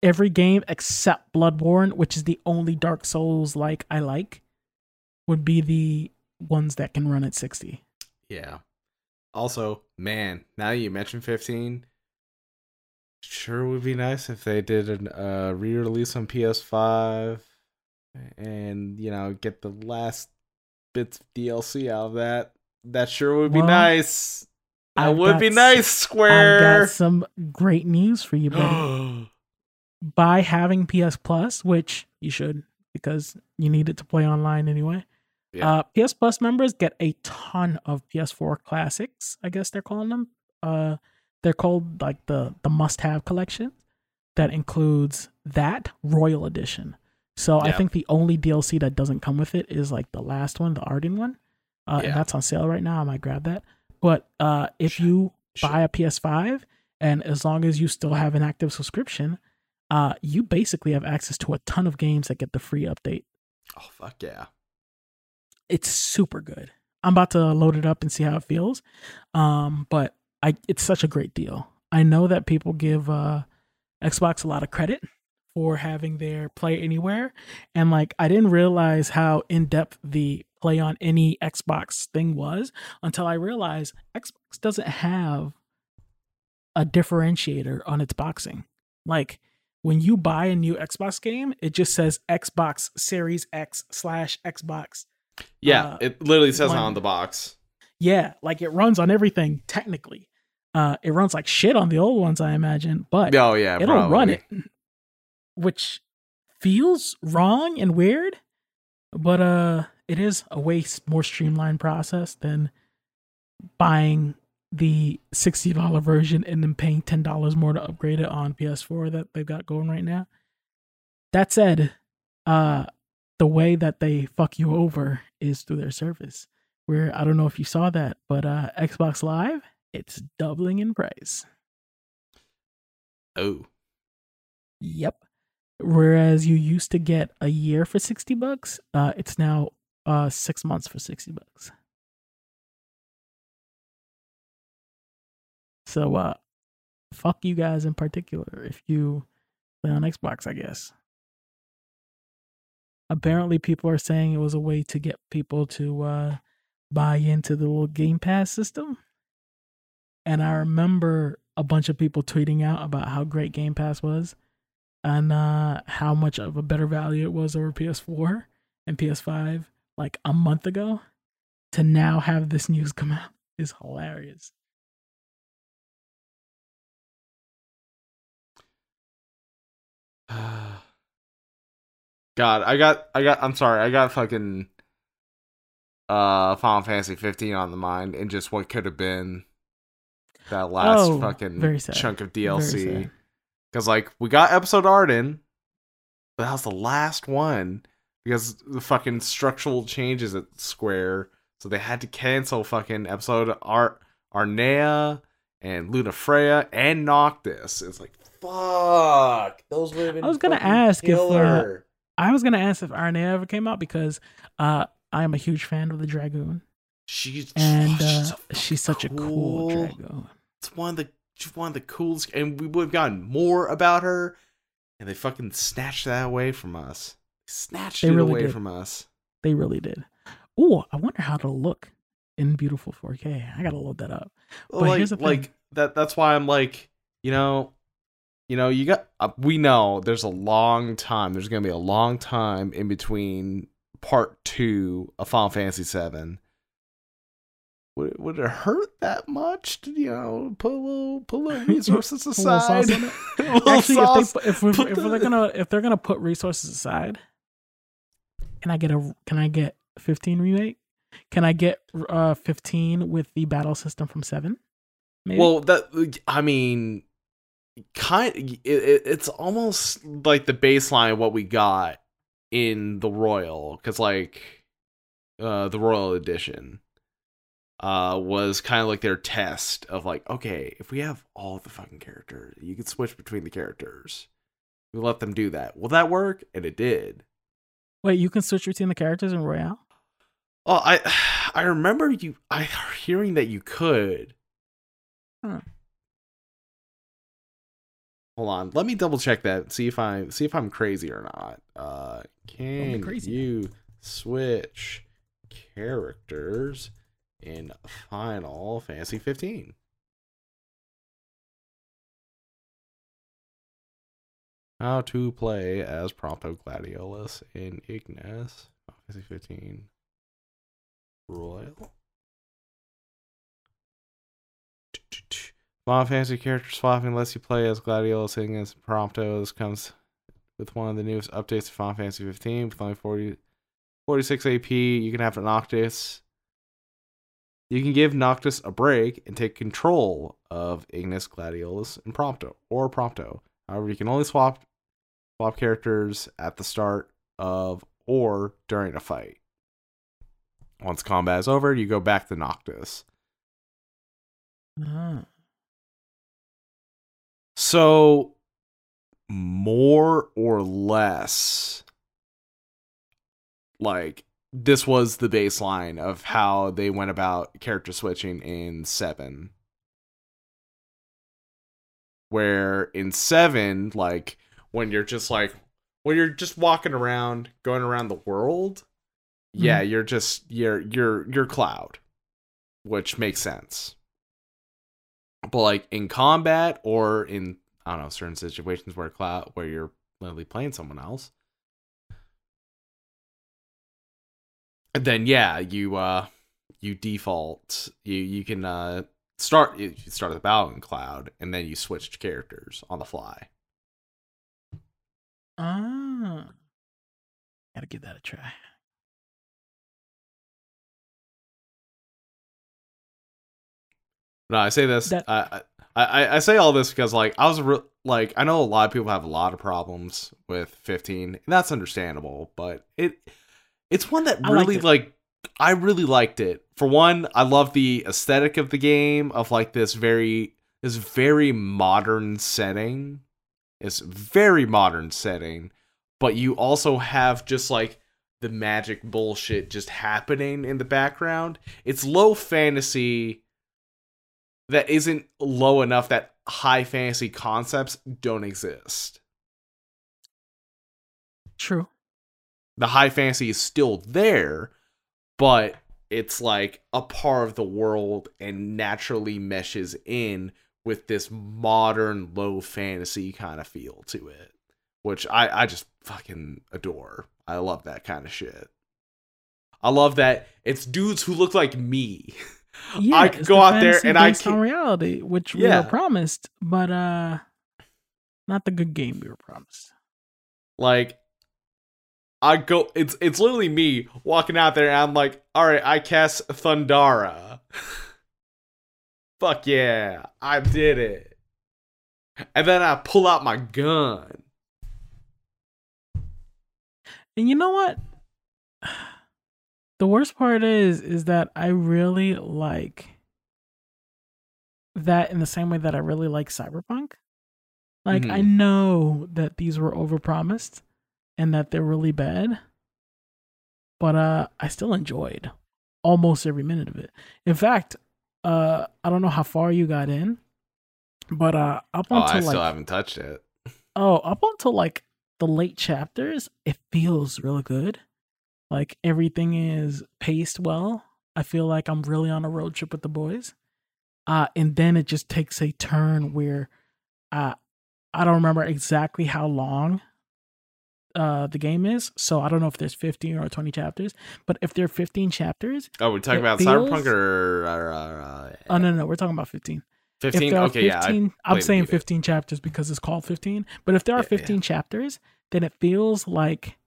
every game except Bloodborne, which is the only Dark Souls like I like, would be the ones that can run at 60. Yeah. Also, man, now you mentioned 15, sure would be nice if they did a uh, re-release on PS5 and, you know, get the last bits of DLC out of that. That sure would be Well, nice. I've would be nice, Square. I've got some great news for you, buddy. By having PS Plus, which you should because you need it to play online anyway. Yeah. Uh, PS Plus members get a ton of PS4 classics. I guess they're calling them. Uh, they're called like the the must have collection that includes that Royal Edition. So I think the only DLC that doesn't come with it is like the last one, the Ardyn one. Uh, Yeah. and that's on sale right now. I might grab that. But uh, if you Should- buy a PS5 and as long as you still have an active subscription, uh, you basically have access to a ton of games that get the free update. oh, fuck yeah. It's super good. I'm about to load it up and see how it feels. Um, but I it's such a great deal. I know that people give uh Xbox a lot of credit for having their play anywhere. And like I didn't realize how in depth the play on any Xbox thing was until I realized Xbox doesn't have a differentiator on its boxing. Like when you buy a new Xbox game, it just says Xbox Series X slash Xbox. Yeah, Uh, it literally says one- on the box. Yeah, like it runs on everything technically. Uh, it runs like shit on the old ones, I imagine, but Oh yeah, it'll run it, which feels wrong and weird. But uh, it is a way more streamlined process than buying the sixty dollar version and then paying ten dollars more to upgrade it on PS4 that they've got going right now. That said, uh, the way that they fuck you over is through their service. Where I don't know if you saw that, but uh, Xbox Live, it's doubling in price. Oh, Yep. Whereas you used to get a year for 60 bucks, uh it's now uh 6 months for 60 bucks. So uh fuck you guys in particular if you play on Xbox, I guess. Apparently people are saying it was a way to get people to uh buy into the little Game Pass system. And I remember a bunch of people tweeting out about how great Game Pass was and uh, how much of a better value it was over PS4 and PS5 like a month ago. To now have this news come out is hilarious. God, I got, I got. I'm sorry, I got fucking uh Final Fantasy 15 on the mind, and just what could have been that last Oh, fucking chunk of DLC. Because like we got episode Ardyn, but that was the last one because the fucking structural changes at Square, so they had to cancel fucking episode Ar Aranea and Lunafreya and Noctis. It's like fuck. Those would have been. I was gonna ask if, uh. I was gonna ask if Aranea ever came out because uh, I am a huge fan of the Dragoon, she's and oh, uh, so she's such a cool Dragoon. It's one of the she's one of the coolest, and we would have gotten more about her, and they fucking snatched that away from us. Snatched They it really away did. from us. They really did. Oh, I wonder how it'll look in beautiful 4K. I gotta load that up. But like, here's the thing. like that. That's why I'm like, you know, you know, you got. Uh, we know there's a long time. There's gonna be a long time in between part two of Final Fantasy VII. Would it, would it hurt that much to you know put a little put a little resources aside? sauce on it? A little Actually, if, they, if, we're, Put if they're gonna if they're gonna put resources aside, can I get a can I get 15 remake? Can I get uh 15 with the battle system from seven? Maybe? Well, that I mean, kind. It, it, it's almost like the baseline of what we got in the Royal, because like, uh, the Royal Edition, uh, was kind of like their test of like, okay, if we have all the fucking characters, you can switch between the characters. We let them do that. Will that work? And it did. Wait, you can switch between the characters in Royale. Oh, I I remember you. I hearing that you could. Huh. Hold on, let me double check that. See if I see if I'm crazy or not. Uh, can crazy. you switch characters in Final Fantasy 15? How to play as Prompto Gladiolus in Ignis oh, Fantasy 15 Royal. Final Fantasy character swapping lets you play as Gladiolus Ignis Prompto. This comes with one of the newest updates to Final Fantasy 15 with only 40, 46 AP. You can have Noctis. You can give Noctis a break and take control of Ignis, Gladiolus, and Prompto, or Prompto. However, you can only swap swap characters at the start of or during a fight. Once combat is over, you go back to Noctis. Ah. So, more or less, like, this was the baseline of how they went about character switching in 7. Where in 7, like, when you're just like, when you're just walking around, going around the world, yeah, you're just, you're, you're, you're Cloud, which makes sense. but like in combat or in I don't know certain situations where cloud where you're literally playing someone else, and then yeah, you uh you default you you can uh start you start the battle in cloud and then you switch characters on the fly. Ah, gotta give that a try. No, I say this. That- I, I I say all this because like I was re- like I know a lot of people have a lot of problems with 15, and that's understandable. But it it's one that I really like I really liked it. For one, I love the aesthetic of the game of like this very this very modern setting. It's very modern setting, but you also have just like the magic bullshit just happening in the background. It's low fantasy that isn't low enough that high fantasy concepts don't exist. True. The high fantasy is still there, but it's like a part of the world and naturally meshes in with this modern low fantasy kind of feel to it, which I, I just fucking adore. I love that kind of shit. I love that it's dudes who look like me. Yeah, I could go the out there and I can- reality, which we Yeah. were promised, but uh, not the good game we were promised. Like I go it's it's literally me walking out there and I'm like, alright, I cast Thundara. Fuck yeah, I did it. And then I pull out my gun. And you know what? The worst part is, is that I really like that in the same way that I really like Cyberpunk. Like I Mhm. know that these were overpromised and that they're really bad, but uh, I still enjoyed almost every minute of it. In fact, uh, I don't know how far you got in, but uh, up Oh, until I like still haven't touched it. Oh, up until like the late chapters, it feels really good. Like everything is paced well. I feel like I'm really on a road trip with the boys. Uh, and then it just takes a turn where uh, I don't remember exactly how long uh, the game is. So I don't know if there's 15 or 20 chapters. But if there are 15 chapters, Oh, we're talking about feels- Cyberpunk or, uh, oh, no, no, no, we're talking about 15. 15? there are Okay, yeah. I I'm saying Vita. 15 chapters because it's called 15 but if there are Yeah, yeah. 15 chapters then it feels like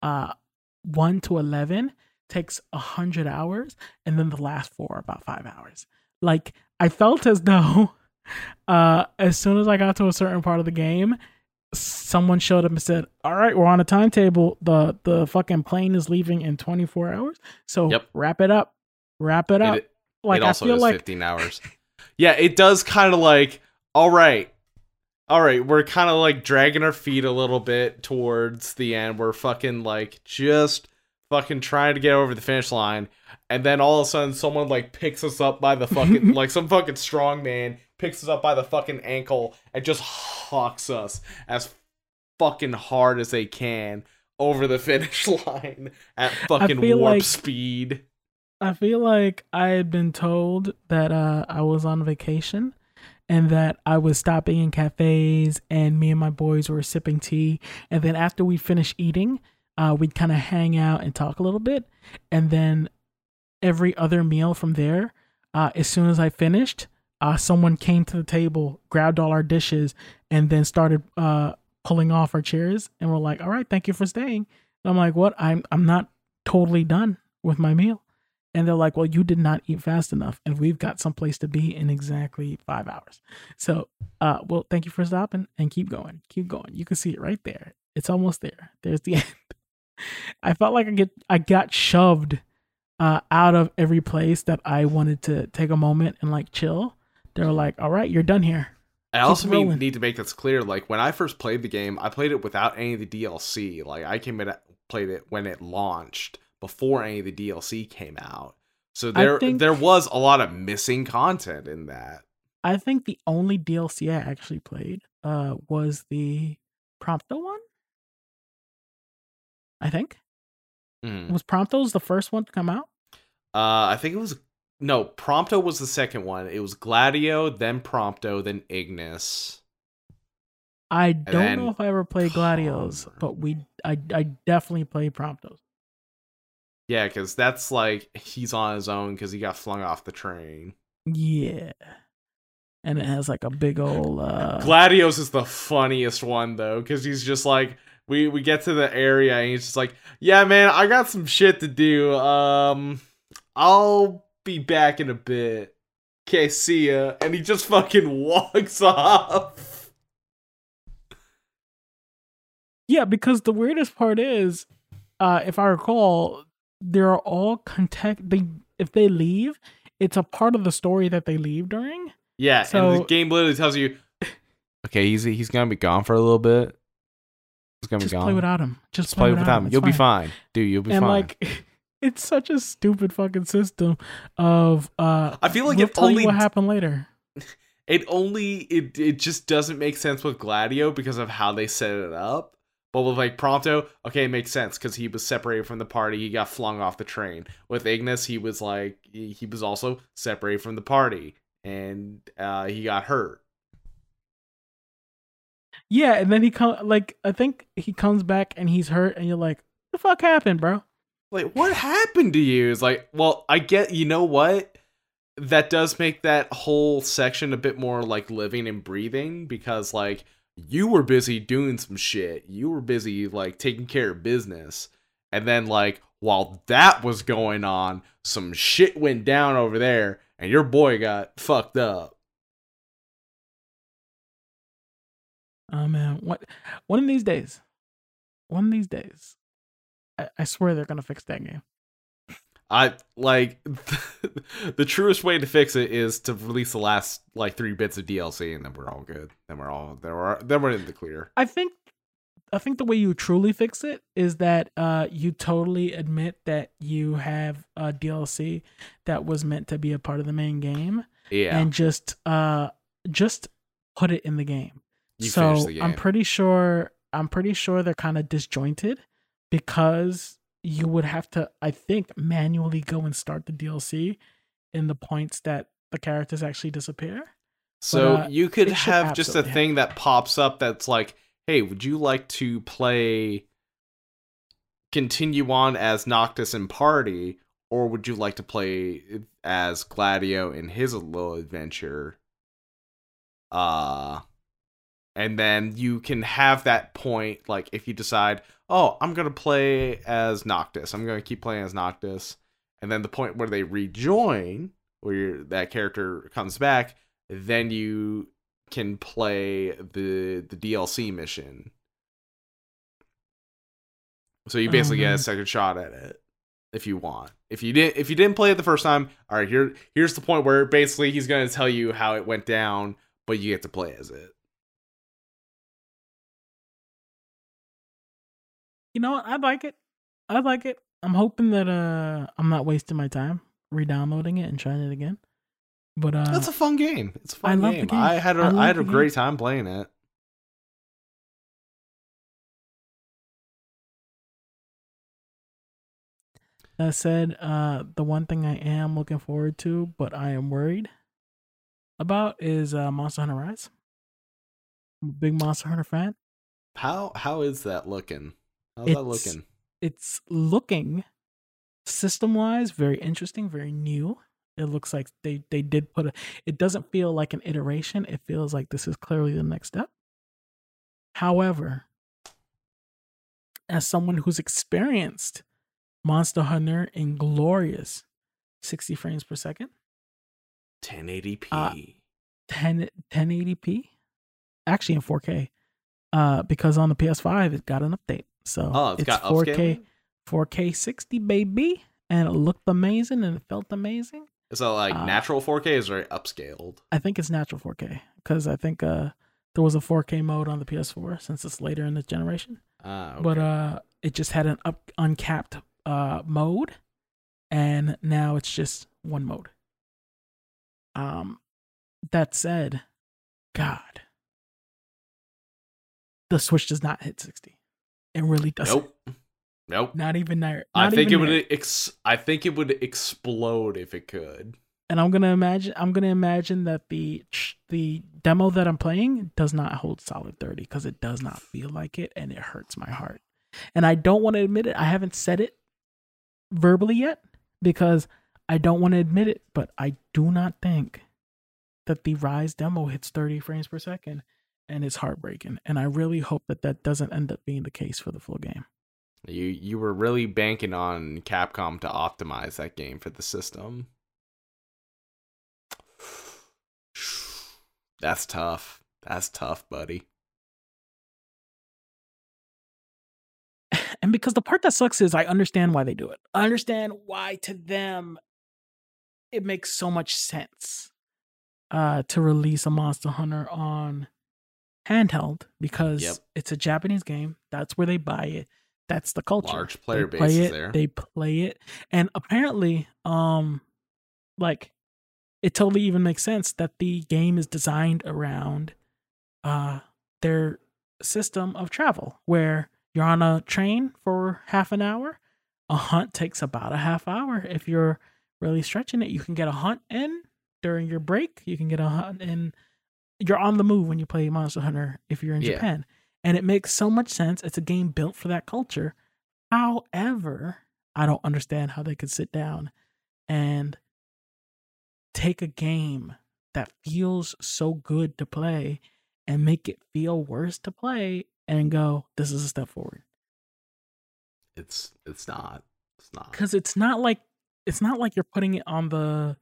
uh 1 to 11 takes 100 hours and then the last four are about 5 hours like i felt as though uh as soon as i got to a certain part of the game someone showed up and said all right we're on a timetable the the fucking plane is leaving in 24 hours so Yep. wrap it up wrap it up It, like it also i feel is like 15 hours. Yeah, it does kind of like, all right, all right, we're kind of like dragging our feet a little bit towards the end. We're fucking like just fucking trying to get over the finish line. And then all of a sudden, someone like picks us up by the fucking, like some fucking strong man picks us up by the fucking ankle and just hawks us as fucking hard as they can over the finish line at fucking warp like- speed. I feel like I had been told that uh, I was on vacation and that I was stopping in cafes and me and my boys were sipping tea. And then after we finished eating, uh, we'd kind of hang out and talk a little bit. And then every other meal from there, uh, as soon as I finished, uh, someone came to the table, grabbed all our dishes, and then started uh, pulling off our chairs. And we're like, all right, thank you for staying. I'm like, what? I'm, I'm not totally done with my meal. And they're like, well, you did not eat fast enough, and we've got someplace to be in exactly five hours. So, uh, well, thank you for stopping and keep going. Keep going. You can see it right there. It's almost there. There's the end. I felt like I get I got shoved uh, out of every place that I wanted to take a moment and like chill. They were like, all right, you're done here. I also mean, need to make this clear. Like when I first played the game, I played it without any of the DLC. Like I came in, played it when it launched, before any of the DLC came out. So there, think- there was a lot of missing content in that. I think the only DLC I actually played uh, was the Prompto one. I think Mm. was Prompto's the first one to come out. Uh, I think it was no, Prompto was the second one. It was Gladio, then Prompto, then Ignis. I don't then know if I ever played Gladio's, but we I I definitely played Prompto's. Yeah, because that's like he's on his own because he got flung off the train. Yeah. And it has like a big old uh Gladio's is the funniest one though, because he's just like we we get to the area and he's just like, yeah, man, I got some shit to do. Um, I'll be back in a bit. Okay, see ya. And he just fucking walks off. Yeah, because the weirdest part is, uh, if I recall, they're all contact they if they leave, it's a part of the story that they leave during. Yeah, So- and the game literally tells you, okay, he's he's gonna be gone for a little bit. He's gonna Just be gone. play without him. Just, Just play without without him. It's You'll be fine, dude. You'll be and fine. like, it's such a stupid fucking system of uh. I feel like we'll it tell only you what happened later. it only it it just doesn't make sense with Gladio because of how they set it up. But with like Prompto, okay, it makes sense because he was separated from the party. He got flung off the train. With Ignis, he was like he he was also separated from the party, and uh, he got hurt. Yeah, and then he come like I think he comes back and he's hurt, and you're like, What "The fuck happened, bro?" Like, what happened to you? It's like, well, I get. You know what? That does make that whole section a bit more like living and breathing because like you were busy doing some shit. You were busy like taking care of business. And then like while that was going on, some shit went down over there and your boy got fucked up. Oh man, what? One of these days, one of these days, I, I swear they're gonna fix that game. I like the truest way to fix it is to release the last like three bits of DLC and then we're all good. Then we're all then we're then we're in the clear. I think, I think the way you truly fix it is that uh, you totally admit that you have a DLC that was meant to be a part of the main game, Yeah. and just uh, just put it in the game. You so finish the game. I'm pretty sure I'm pretty sure they're kind of disjointed because you would have to I think manually go and start the DLC in the points that the characters actually disappear. So uh, you could have just a thing that pops up that's like, "Hey, would you like to play continue on as Noctis and Party or would you like to play as Gladio in his little adventure?" Uh and then you can have that point like if you decide, "Oh, I'm going to play as Noctis. I'm going to keep playing as Noctis." And then the point where they rejoin where that character comes back, then you can play the the DLC mission. So you basically get a mm-hmm. second shot at it if you want. If you didn't if you didn't play it the first time, all right, here here's the point where basically he's going to tell you how it went down, but you get to play as it. You know what? I like it. I like it. I'm hoping that uh I'm not wasting my time re-downloading it and trying it again. But uh That's a fun game. It's a I fun love the game. game. I had a I I, had a great time playing it. that said, uh the one thing I am looking forward to, but I am worried about is uh Monster Hunter Rise. I'm a big Monster Hunter fan. How how is that looking? How's that It's- looking? It's looking system wise very interesting, very new. It looks like they they did put a it doesn't feel like an iteration. It feels like this is clearly the next step. However, as someone who's experienced Monster Hunter in glorious 60 frames per second, 1080p. uh, 10 1080p, actually in 4K, uh, because on the PS5 it got an update. So oh, it's got 4K upscaling? 4K 60 baby, and it looked amazing and it felt amazing. Is that like uh, natural 4K? Or is it upscaled? I think it's natural 4K because I think uh there was a 4K mode on the PS4 since it's later in the generation. Ah, okay. but uh it just had an up uncapped uh mode and now it's just one mode um that said god the switch does not hit 60 it really doesn't nope, nope. not even there I think it would there. ex- I think it would explode if it could. and I'm gonna imagine I'm gonna imagine that the the demo that I'm playing does not hold solid 30 because it does not feel like it and it hurts my heart. And I don't want to admit it. I haven't said it verbally yet because I don't want to admit it, but I do not think that the Rise demo hits 30 frames per second and it's heartbreaking. And I really hope that that doesn't end up being the case for the full game. You you were really banking on Capcom to optimize that game for the system. That's tough. That's tough, buddy. And because the part that sucks is I understand why they do it. I understand why to them it makes so much sense uh to release a Monster Hunter on handheld because yep. it's a Japanese game. That's where they buy it. That's the culture. Large player they base it, there. They play it, and apparently, um, like it totally even makes sense that the game is designed around uh their system of travel where you're on a train for half an hour a hunt takes about a half hour if you're really stretching it you can get a hunt in during your break you can get a hunt in you're on the move when you play monster hunter if you're in yeah. japan and it makes so much sense it's a game built for that culture however i don't understand how they could sit down and take a game that feels so good to play and make it feel worse to play and go, this is a step forward. It's it's not. It's not. Cuz it's not like it's not like you're putting it on the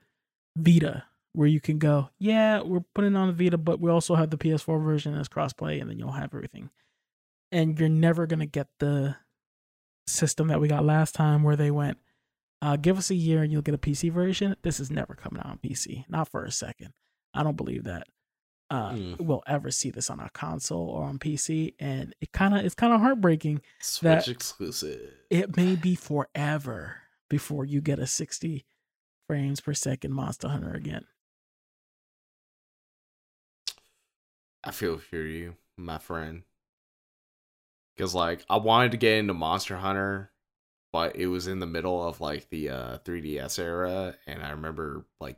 Vita where you can go, yeah, we're putting on the Vita, but we also have the PS4 version as crossplay and then you'll have everything. And you're never going to get the system that we got last time where they went, uh, give us a year and you'll get a PC version. This is never coming out on PC, not for a second. I don't believe that uh, mm. we'll ever see this on a console or on PC, and it kind of it's kind of heartbreaking. Switch exclusive. It may be forever before you get a sixty frames per second Monster Hunter again. I feel for you, my friend. Because like I wanted to get into Monster Hunter but it was in the middle of like the uh 3DS era and I remember like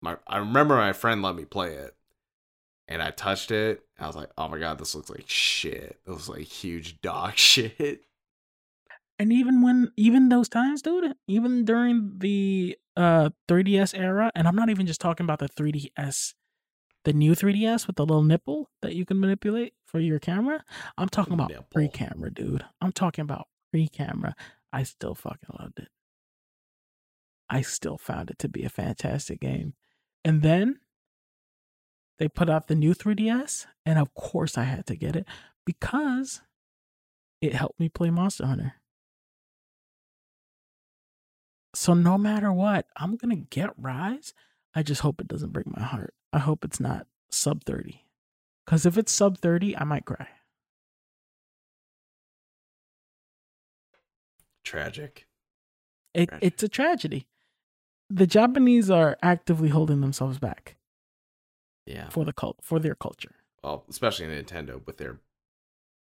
my I remember my friend let me play it and I touched it. I was like, "Oh my god, this looks like shit." It was like huge dog shit. And even when even those times, dude, even during the uh 3DS era, and I'm not even just talking about the 3DS the new 3DS with the little nipple that you can manipulate for your camera. I'm talking about pre-camera, dude. I'm talking about pre-camera. I still fucking loved it. I still found it to be a fantastic game. And then they put out the new 3DS, and of course I had to get it because it helped me play Monster Hunter. So no matter what, I'm going to get Rise. I just hope it doesn't break my heart. I hope it's not sub 30. Cuz if it's sub 30, I might cry. Tragic. It, Tragic. It's a tragedy. The Japanese are actively holding themselves back. Yeah. For the cult for their culture. Well, especially Nintendo with their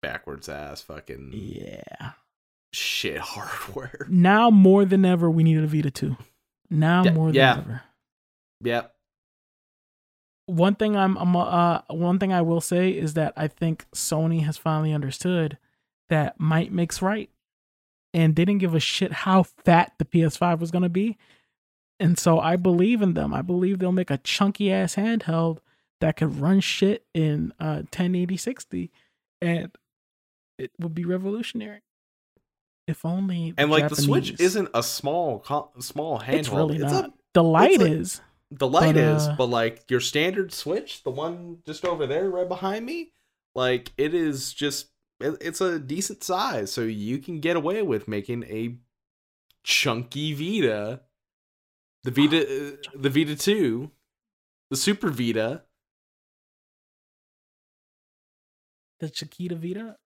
backwards ass fucking Yeah. Shit hardware. Now more than ever we need a Vita 2. Now yeah, more than yeah. ever. Yep. One thing I'm, I'm uh one thing I will say is that I think Sony has finally understood that might makes right and they didn't give a shit how fat the PS5 was going to be. And so I believe in them. I believe they'll make a chunky ass handheld that could run shit in uh 1080 60 and it would be revolutionary. If only And like Japanese. the Switch isn't a small small handheld. It's really it's not. A, the light is. The light but, is, uh, but like your standard Switch, the one just over there right behind me, like it is just it's a decent size, so you can get away with making a chunky Vita, the Vita, uh, the Vita Two, the Super Vita, the Chiquita Vita,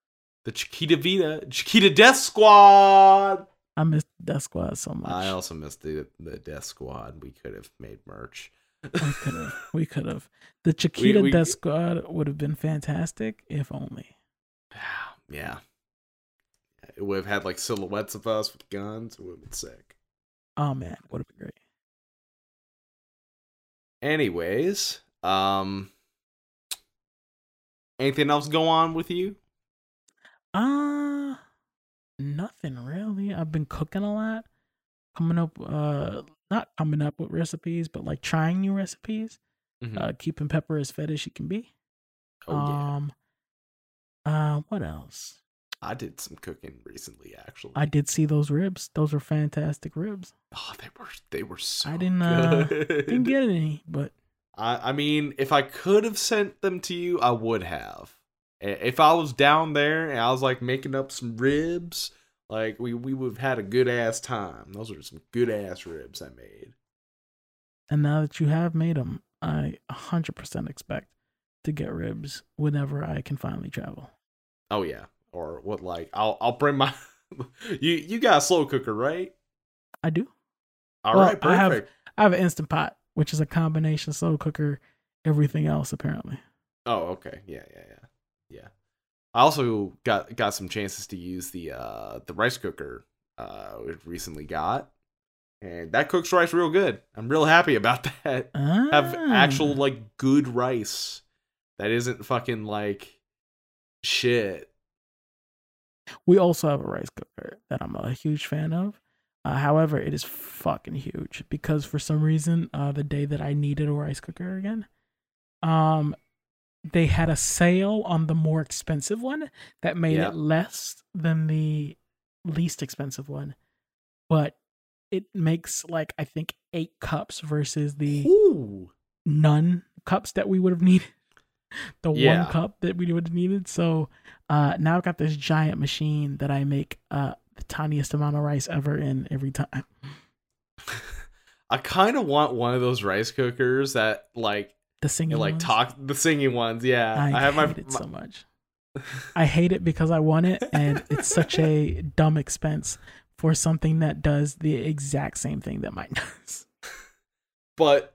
the Chiquita Vita, Chiquita Death Squad. I missed Death Squad so much. I also missed the the Death Squad. We could have made merch. we could have. We could have. The Chiquita we, we, Death Squad would have been fantastic if only. Yeah. It would have had like silhouettes of us with guns. It would have been sick. Oh man, would have been great. Anyways, um, anything else go on with you? Uh. I've been cooking a lot. Coming up uh not coming up with recipes, but like trying new recipes. Mhm. Uh keeping Pepper as fed as she can be. oh yeah, Um uh what else? I did some cooking recently. Actually, I did see those ribs. Those were fantastic ribs. oh, they were they were so. I didn't uh didn't get any, but I, I mean, if I could have sent them to you, I would have. If I was down there and I was like making up some ribs, like we we would have had a good ass time. Those are some good ass ribs I made. and now that you have made them, I 100% expect to get ribs whenever I can finally travel. Oh yeah, or what? Like I'll I'll bring my. you you got a slow cooker, right? I do. All Well, right, I have- perfect. I have an instant pot, which is a combination slow cooker, everything else apparently. Oh, okay. Yeah, yeah. Yeah. I also got got some chances to use the uh the rice cooker uh we recently got. And that cooks rice real good. I'm real happy about that. Have actual Ah. like good rice that isn't fucking like shit. We also have a rice cooker that I'm a huge fan of. Uh, however, it is fucking huge because for some reason, uh, the day that I needed a rice cooker again, um, they had a sale on the more expensive one that made Yeah. it less than the least expensive one, but it makes like I think eight cups versus the Ooh. none cups that we would have needed. The Yeah. one cup that we would have needed. So uh now I've got this giant machine that I make uh the tiniest amount of rice ever in every time. I kind of want one of those rice cookers that like The singing like ones. talk the singing ones. Yeah, I, I, have my, hate it my- so much. I hate it because I want it and it's such a dumb expense for something that does the exact same thing that mine does. but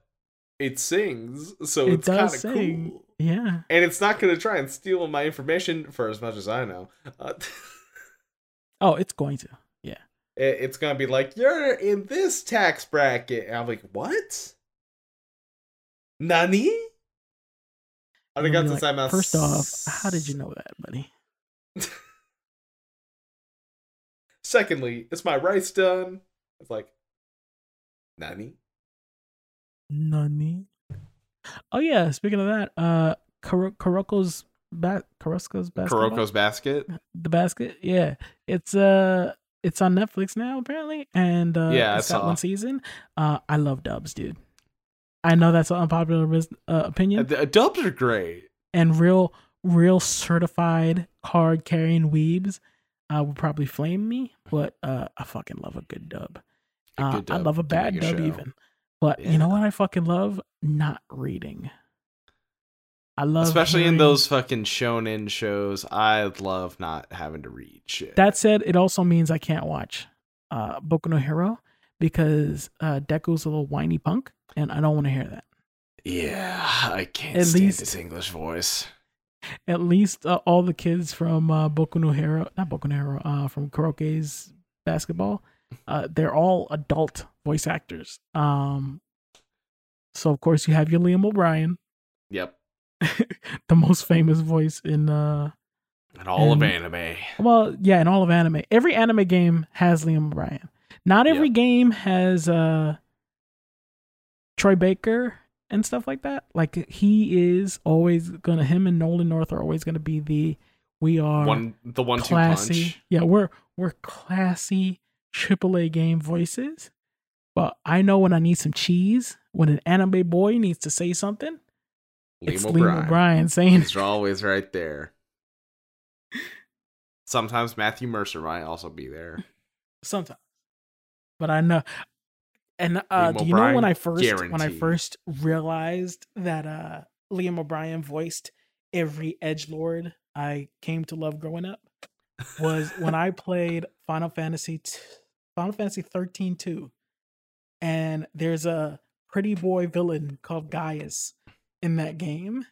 it sings, so It it's kind of cool. Yeah. And it's not going to try and steal my information for as much as I know. Uh, Oh, it's going to. it- it's going to be like you're in this tax bracket, and I'm like, what? Nani? Be like, First off, how did you know that, buddy? Secondly, is my rice done? It's like, Nani? Nani? Oh yeah, speaking of that, uh Karo- Karoko's ba- Karosko's basketball. Kuroko's basket? the basket. Yeah. It's uh it's on Netflix now apparently and uh Yeah, it's got one season. Uh I love dubs, dude. I know that's an unpopular uh, opinion the dubs are great. and real real certified card carrying weebs uh would probably flame me, but uh I fucking love a good dub. A Uh, good I love a bad dub show. even. But you know what I fucking love? Not reading. I love Especially in those fucking shonen shows, I love not having to read shit. That said, it also means I can't watch uh Boku no Hero because uh Deku's a little whiny punk and I don't want to hear that. yeah, I can't At stand least- his English voice. At least uh, all the kids from uh, Boku no Hero, not Boku no Hero, uh, from Kuroko's basketball, uh, they're all adult voice actors. Um, so of course you have your Liam O'Brien, Yep, the most famous voice in uh, and all of anime. well, yeah, in all of anime. Every anime game has Liam O'Brien. Not every Yep. game has uh, Troy Baker and stuff like that. Like he is always gonna. Him and Nolan North are always gonna be the. We are One, the one two classy. punch. Yeah, we're we're classy AAA game voices. But I know when I need some cheese, when an anime boy needs to say something, it's Liam Liam O'Brien. O'Brien saying He's always right there. Sometimes Matthew Mercer might also be there. sometimes. But I know and uh do you know when I first when I first realized that uh Liam O'Brien voiced every edge lord I came to love growing up was when I played Final Fantasy t- Final Fantasy 13 2 and there's a pretty boy villain called Gaius in that game.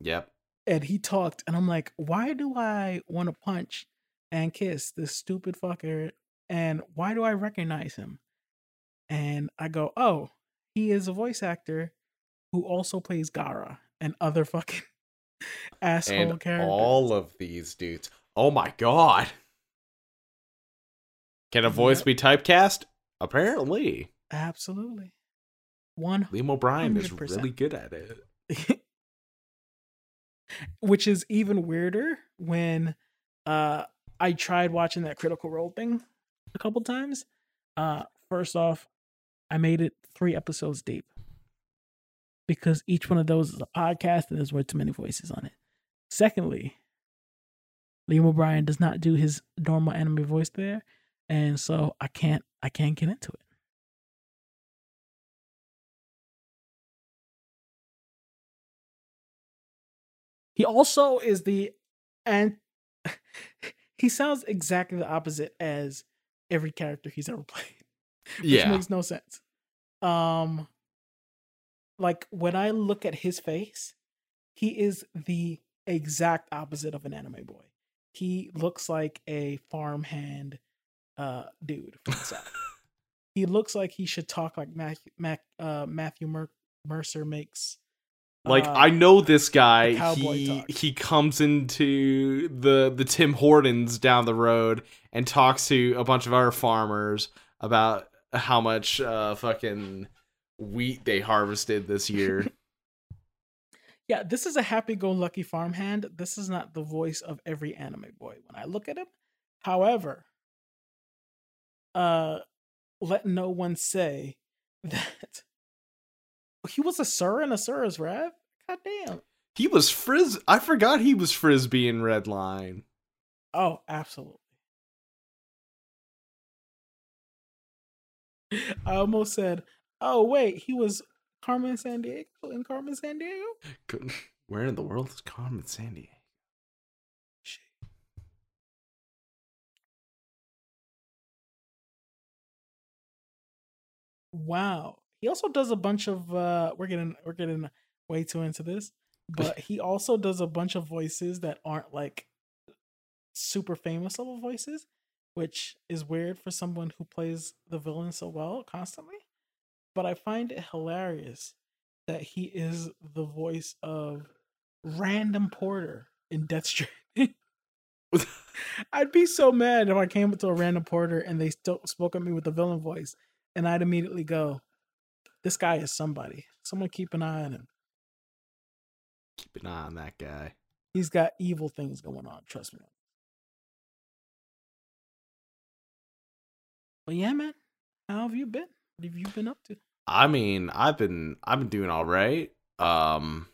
Yep. and he talked and i'm like why do i want to punch and kiss this stupid fucker? And why do i recognize him and i go oh he is a voice actor who also plays Gaara and other fucking asshole and characters. all of these dudes. Oh my god. Can a voice Yep. be typecast? Apparently. Absolutely. One Liam O'Brien is 100%. really good at it. which is even weirder when uh I tried watching that critical role thing a couple times. Uh first off, I made it 3 episodes deep. Because each one of those is a podcast and there's way too many voices on it. Secondly, Liam O'Brien does not do his normal anime voice there, and so I can't I can't get into it. He also is the and he sounds exactly the opposite as every character he's ever played. Which Yeah. makes no sense. Um like when I look at his face, he is the exact opposite of an anime boy. He looks like a farmhand uh dude from the south. He looks like he should talk like Matthew, Mac, uh, Matthew Mer- Mercer makes. Like uh, I know this guy. He talk. he comes into the the Tim Hortons down the road and talks to a bunch of other farmers about how much uh fucking wheat they harvested this year. Yeah, this is a happy-go-lucky farmhand. This is not the voice of every anime boy when I look at him. However, uh, let no one say that he was Asura in Asura's Wrath. God damn. he was frizz. I forgot he was frisbee in Red Line. Oh, absolutely. I almost said, "Oh wait, he was Carmen Sandiego in Carmen Sandiego." Where in the world is Carmen Sandiego? Shit. Wow. He also does a bunch of uh we're getting we're getting way too into this, but he also does a bunch of voices that aren't like super famous level voices, which is weird for someone who plays the villain so well constantly. But I find it hilarious that he is the voice of Random Porter in Death Stranding. I'd be so mad if I came up to a random porter and they still spoke at me with the villain voice, and I'd immediately go, "This guy is somebody. Someone keep an eye on him. Keep an eye on that guy. He's got evil things going on. Trust me." But yeah, man, how have you been? What have you been up to? I mean, I've been I've been doing all right. Um,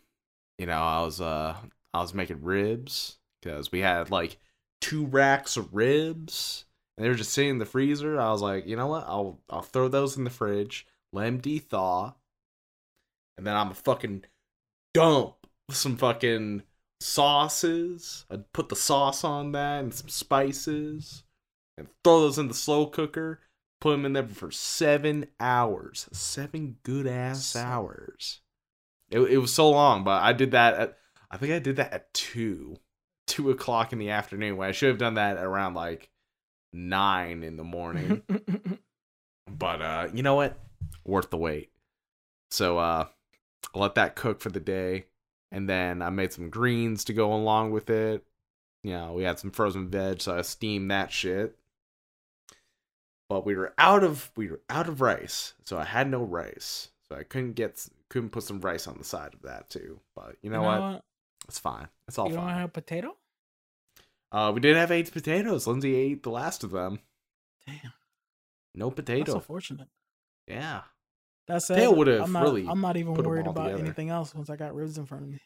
you know, I was uh I was making ribs because we had like two racks of ribs and they were just sitting in the freezer. I was like, you know what? I'll I'll throw those in the fridge, let them de-thaw, and then I'm gonna fucking dump some fucking sauces. I'd put the sauce on that and some spices, and throw those in the slow cooker. Put them in there for seven hours. Seven good ass hours. It, it was so long, but I did that at, I think I did that at two, two o'clock in the afternoon. When I should have done that around like nine in the morning. but uh, you know what? Worth the wait. So uh, I let that cook for the day, and then I made some greens to go along with it. You know, we had some frozen veg, so I steamed that shit. But we were out of we were out of rice, so I had no rice, so I couldn't get couldn't put some rice on the side of that too. But you know, what? It's fine. It's all fine. You don't have a potato? Uh, we didn't have eight potatoes. Lindsay ate the last of them. Damn, No that's potato. unfortunate. yeah. That's it. Tail I'm not, really I'm not even worried about together. anything else once I got ribs in front of me.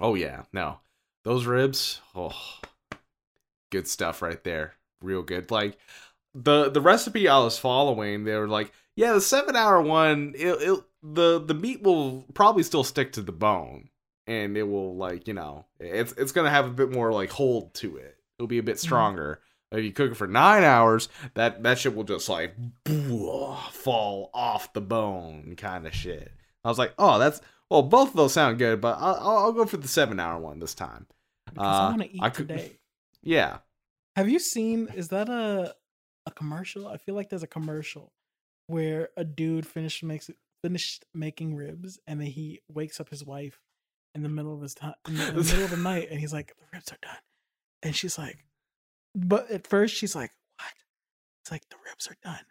Oh yeah, no. Those ribs, oh good stuff right there. Real good. Like the the recipe I was following, they were like, yeah, the seven hour one, it, it the the meat will probably still stick to the bone. And it will like, you know, it's it's gonna have a bit more like hold to it. It'll be a bit stronger. If you cook it for nine hours, that that shit will just like fall off the bone kind of shit. I was like, oh, that's well, both of those sound good, but I'll, I'll, go for the seven hour one this time. Because I Uh, want to eat I could- today. Yeah, Have you seen? Is that a a commercial? I feel like there's a commercial where a dude finish makes finished making ribs, and then he wakes up his wife in the middle of his time, in the, in the middle of the night, and he's like, "The ribs are done," and she's like, "But at first she's like, what?" It's like the ribs are done,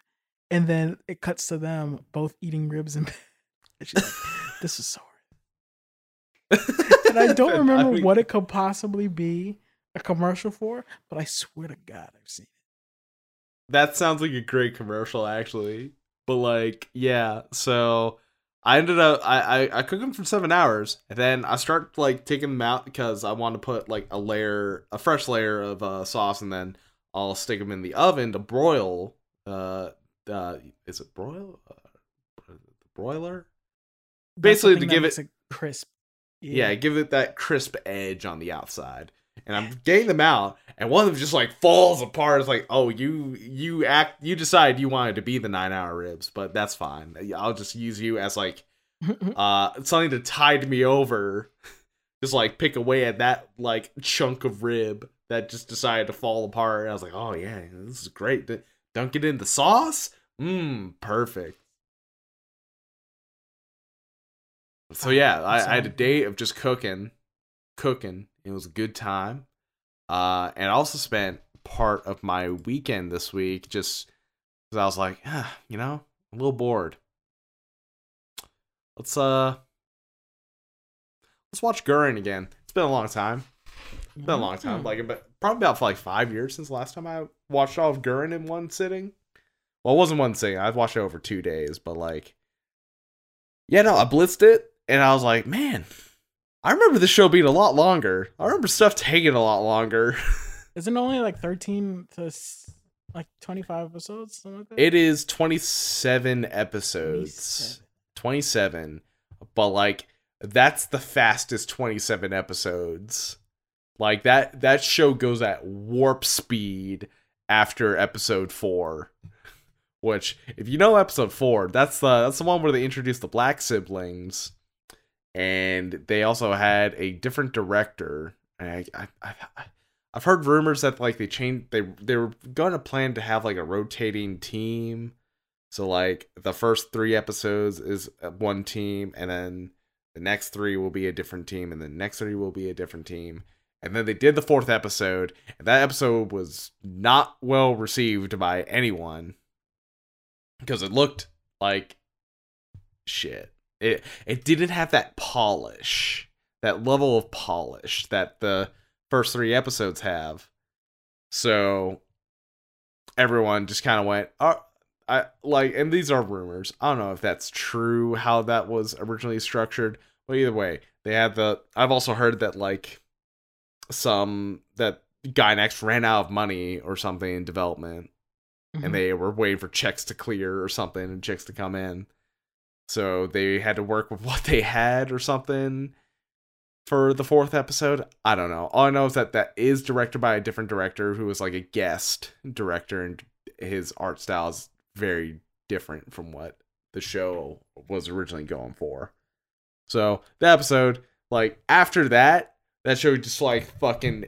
and then it cuts to them both eating ribs in bed, and she's like, "This is so." and I don't remember mean, what it could possibly be a commercial for, but I swear to God, I've seen. That sounds like a great commercial, actually. But like, yeah. So I ended up I I, I cook them for seven hours, and then I start like taking them out because I want to put like a layer, a fresh layer of uh, sauce, and then I'll stick them in the oven to broil. Uh, uh, is it broil? Uh, broiler. That's Basically, to give it- crisp. Yeah. give it that crisp edge on the outside. And I'm getting them out, and one of them just like falls apart. It's like, oh, you you act you decide you wanted to be the nine hour ribs, but that's fine. I'll just use you as like uh something to tide me over. Just like pick away at that like chunk of rib that just decided to fall apart. And I was like, oh yeah, this is great. Dunk it in the sauce. Mmm, perfect. So yeah, I, I had a day of just cooking, cooking. It was a good time. Uh, and I also spent part of my weekend this week just because I was like, ah, you know, a little bored. Let's uh, let's watch Gurren again. It's been a long time. It's been a long time, Mm. like about, probably about for like five years since last time I watched all of Gurren in one sitting. Well, it wasn't one sitting. I've watched it over two days, but like, yeah, no, I blitzed it, and I was like, man, I remember the show being a lot longer. I remember stuff taking a lot longer. Isn't it only like thirteen to like twenty five episodes, something like that? it is twenty seven episodes. 27 but like that's the fastest 27 episodes like that that show goes at warp speed after episode 4 which if you know episode 4 that's the that's the one where they introduce the black siblings and they also had a different director I, I, I I've heard rumors that like they changed they they were going to plan to have like a rotating team so like the first three episodes is one team, and then the next three will be a different team, and the next three will be a different team. And then they did the fourth episode, and that episode was not well received by anyone because it looked like shit. It it didn't have that polish, that level of polish that the first three episodes have. So everyone just kind of went, oh, I like, and these are rumors. I don't know if that's true how that was originally structured, but either way, they had the. I've also heard that like some that Gainax ran out of money or something in development, and mm-hmm. they were waiting for checks to clear or something and checks to come in, so they had to work with what they had or something for the fourth episode. I don't know. All I know is that that is directed by a different director who was like a guest director, and his art style is very different from what the show was originally going for. So the episode, like after that, that show just like fucking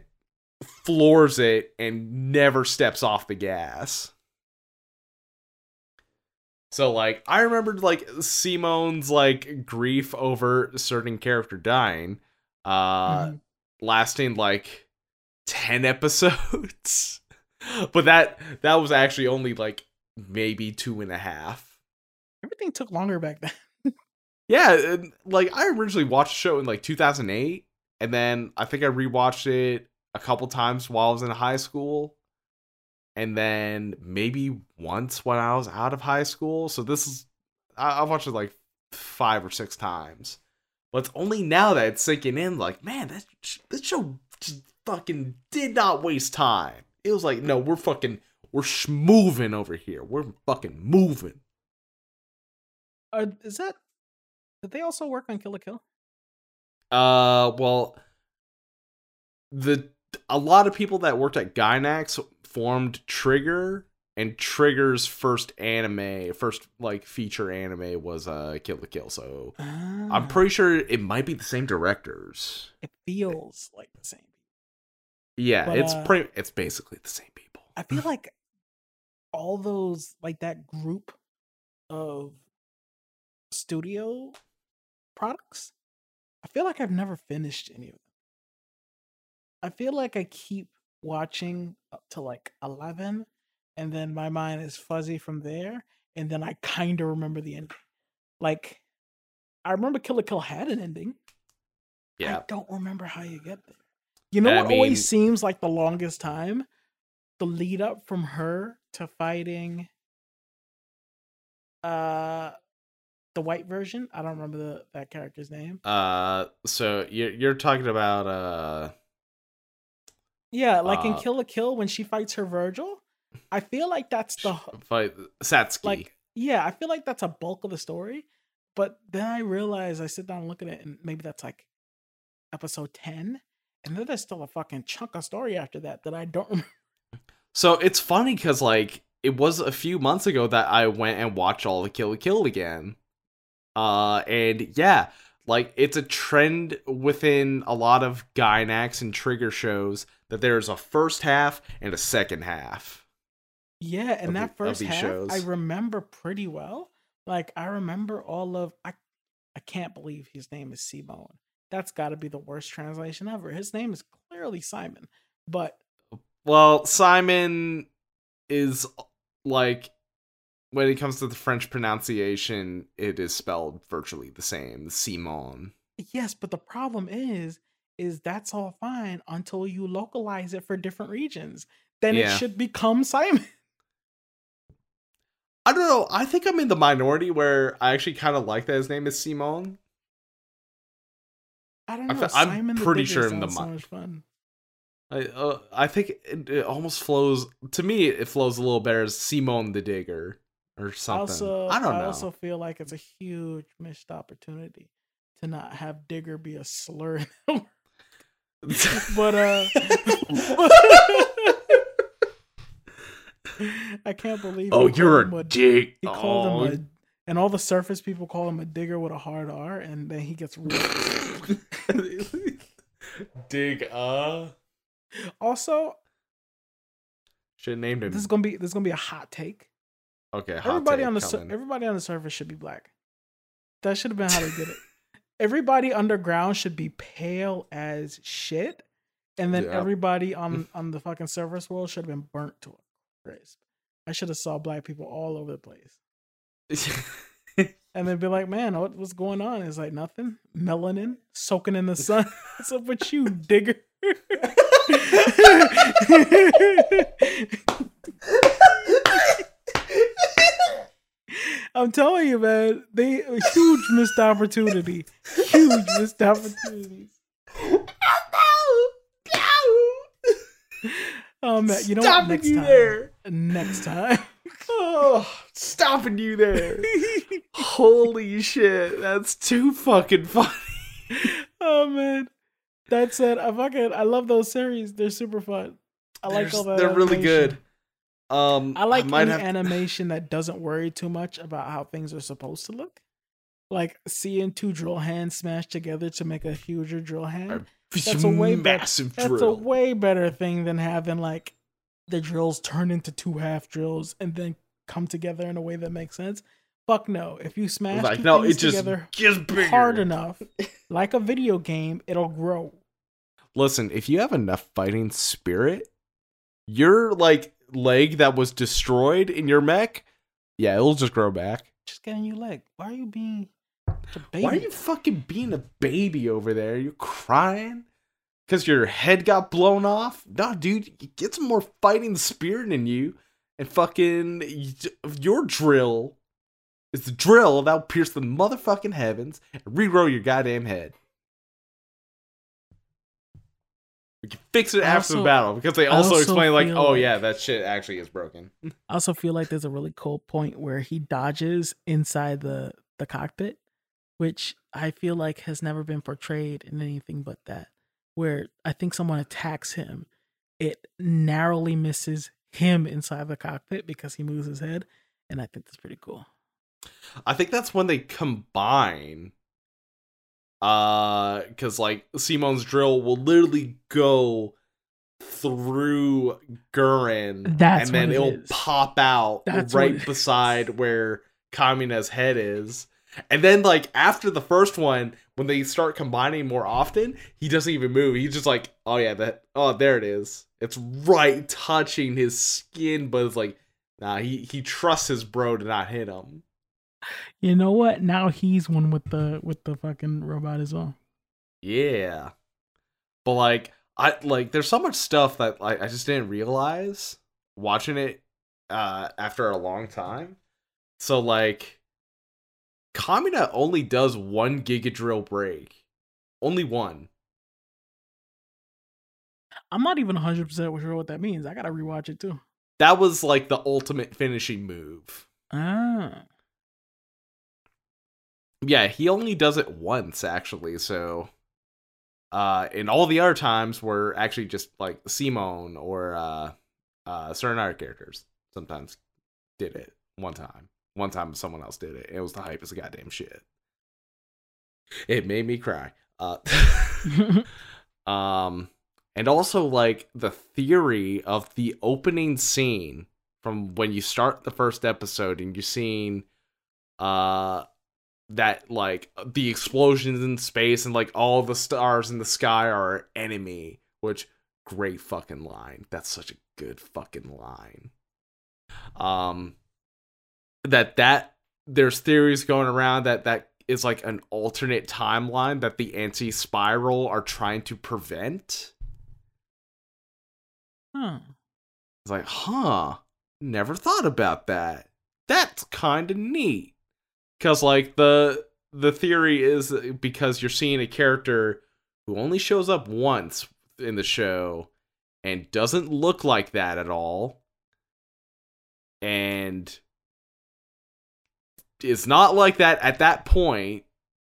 floors it and never steps off the gas. So like I remembered like Simone's like grief over a certain character dying, uh Mhm. lasting like 10 episodes. but that that was actually only like maybe two and a half. Everything took longer back then. Yeah, and, like I originally watched the show in like 2008, and then I think I rewatched it a couple times while I was in high school, and then maybe once when I was out of high school. So this is I, I watched it like five or six times, but it's only now that it's sinking in. Like, man, that this show just fucking did not waste time. It was like, no, we're fucking we're moving over here. We're fucking moving. Uh, is that? Did they also work on Kill la Kill? Uh, well, the a lot of people that worked at Gainax formed Trigger, and Trigger's first anime, first like feature anime was uh Kill la Kill. So I'm Ah, pretty sure it might be the same directors. It feels like the same. Yeah, But, it's uh, pretty. It's basically the same people. I feel like all those like that group of studio products. I feel like I've never finished any of them. I feel like I keep watching up to like 11 and then my mind is fuzzy from there and then I kind of remember the ending. Like I remember Kill la Kill had an ending. Yeah. I don't remember how you get there. You know I what mean- always seems like the longest time? The lead up from her to fighting uh the white version. I don't remember the that character's name. Uh, so you're you're talking about uh, Yeah, like in Uh, Kill la Kill when she fights her Virgil. I feel like that's the fight Satsuki. like yeah, I feel like that's a bulk of the story. But then I realize I sit down and look at it and maybe that's like episode 10. And then there's still a fucking chunk of story after that that I don't remember. So it's funny because like it was a few months ago that I went and watched all the Kill la Kill again. Uh, and yeah, like it's a trend within a lot of Gainax and Trigger shows that there's a first half and a second half. Yeah, and of the- that first half shows. I remember pretty well. Like I remember all of I I can't believe his name is Simone. That's got to be the worst translation ever. His name is clearly Simon, but Well, Simon is like when it comes to the French pronunciation, it is spelled virtually the same, Simon. yes, but the problem is is that's all fine until you localize it for different regions. Then Yeah. it should become Simon. I don't know. I think I'm in the minority where I actually kind of like that his name is Simon. I don't I know. Simon the pretty Digger sure I'm the so much fun. I uh, I think it, it almost flows to me. It flows a little better as Simon the Digger or something. Also, I don't know. I also feel like it's a huge missed opportunity to not have Digger be a slur. in the but uh I can't believe oh, you're him a dick. he called oh. him a and all the surface people call him a digger with a hard R and then he gets dig. Uh, also should named him. this is gonna be this is gonna be a hot take okay, hot everybody take on the sur- coming. everybody on the surface should be black that should have been how they did it everybody underground should be pale as shit and then Yep. everybody on on the fucking surface world should have been burnt to a crisp i should have saw black people all over the place and they'd be like, "Man, what, what's going on?" It's like nothing. Melanin soaking in the sun. What's up with you, digger? I'm telling you, man, they huge missed opportunity. Huge missed opportunities. Oh man, you know what? Next you time. there. Next time. Oh, stopping you there. Holy shit, that's too fucking funny. oh man. That said, I fucking I love those series. They're super fun. I like They're- all that. They're really good. Um, I like might any have animation that doesn't worry too much about how things are supposed to look. Like seeing two drill hands smash together to make a huger drill hand. That's a way better. massive That's drill. a way better thing than having like the drills turn into two half drills and then come together in a way that makes sense. Fuck no. If you smash like no, things it just together gets bigger. hard enough, like a video game, it'll grow. Listen, if you have enough fighting spirit, you're like leg that was destroyed in your mech, yeah, it'll just grow back. Just get a new leg. Why are you being a baby? Why are you fucking being a baby over there? You're crying? Because your head got blown off? Nah, dude, get some more fighting spirit in you. And fucking your drill is the drill that'll pierce the motherfucking heavens and regrow your goddamn head. We can fix it I after the battle because they also, also explain like, oh like- yeah, that shit actually is broken. I also feel like there's a really cool point where he dodges inside the the cockpit, which I feel like has never been portrayed in anything but that. Where I think someone attacks him, it narrowly misses him inside the cockpit because he moves his head, and I think that's pretty cool. I think that's when they combine. Uh, because like Simon's drill will literally go through Gurren, That's and then it it'll is. pop out That's right is. beside where Kamina's head is, And then like after the first one, when they start combining more often, he doesn't even move. He's just like, oh yeah, that oh there it is. It's right touching his skin, but it's like, nah, he he trusts his bro to not hit him. You know what? Now he's one with the with the fucking robot as well. Yeah. But like I like there's so much stuff that like I just didn't realize watching it uh after a long time. So like Kamina only does one Giga Drill break. Only one. I'm not even 100% sure what that means. I got to rewatch it too. That was like the ultimate finishing move. Ah. Yeah, he only does it once actually, so uh in all the other times were actually just like Simone or uh uh certain other characters sometimes did it one time. One time someone else did it. It was the hype as a goddamn shit. It made me cry. Uh um and also like the theory of the opening scene from when you start the first episode and you're seeing uh that like the explosions in space and like all the stars in the sky are enemy which great fucking line. That's such a good fucking line. Um that that there's theories going around that that is like an alternate timeline that the anti spiral are trying to prevent. Huh. it's like huh never thought about that. That's kind of neat because like the the theory is because you're seeing a character who only shows up once in the show and doesn't look like that at all and it's not like that at that point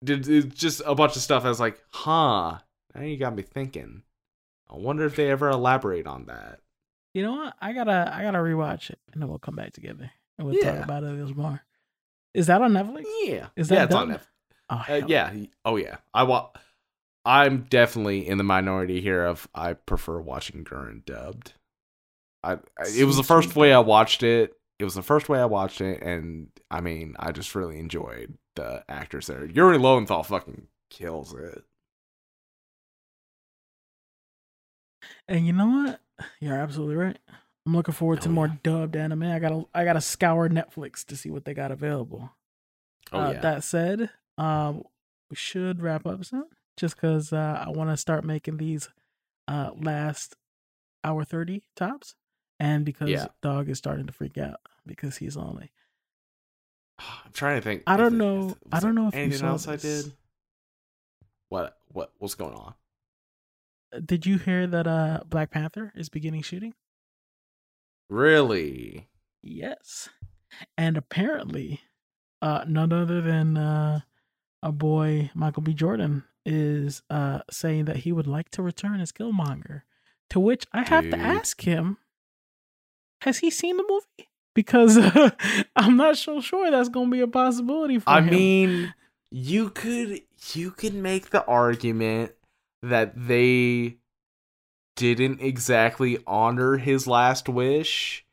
it's just a bunch of stuff i was like huh now you got me thinking i wonder if they ever elaborate on that You know what? I gotta I gotta rewatch it, and then we'll come back together and we'll Yeah. talk about it a little more. Is that on Netflix? yeah Is yeah that it's on? Netflix. Oh Uh, yeah. Oh yeah. I wa- I'm definitely in the minority here of I prefer watching Gurren dubbed. I, I it was the first way I watched it. It was the first way I watched it, and I mean, I just really enjoyed the actors there. Yuri Lowenthal fucking kills it. And you know what? You're absolutely right. I'm looking forward to Oh, more yeah. dubbed anime. I gotta I gotta scour Netflix to see what they got available. Oh uh, yeah. That said, um, we should wrap up soon, just because uh, I want to start making these uh last hour thirty tops, and because Yeah. dog is starting to freak out because he's lonely. I'm trying to think. I don't know- I don't know if you anything saw else I did. What? What? What's going on? Uh, Did you hear that uh Black Panther is beginning shooting? Really? Yes. And apparently, uh, none other than uh, a boy, Michael B. Jordan, is uh, saying that he would like to return as Killmonger. To which I have to ask him, has he seen the movie? Because uh, I'm not so sure that's going to be a possibility for I him. I mean, you could you could make the argument that they didn't exactly honor his last wish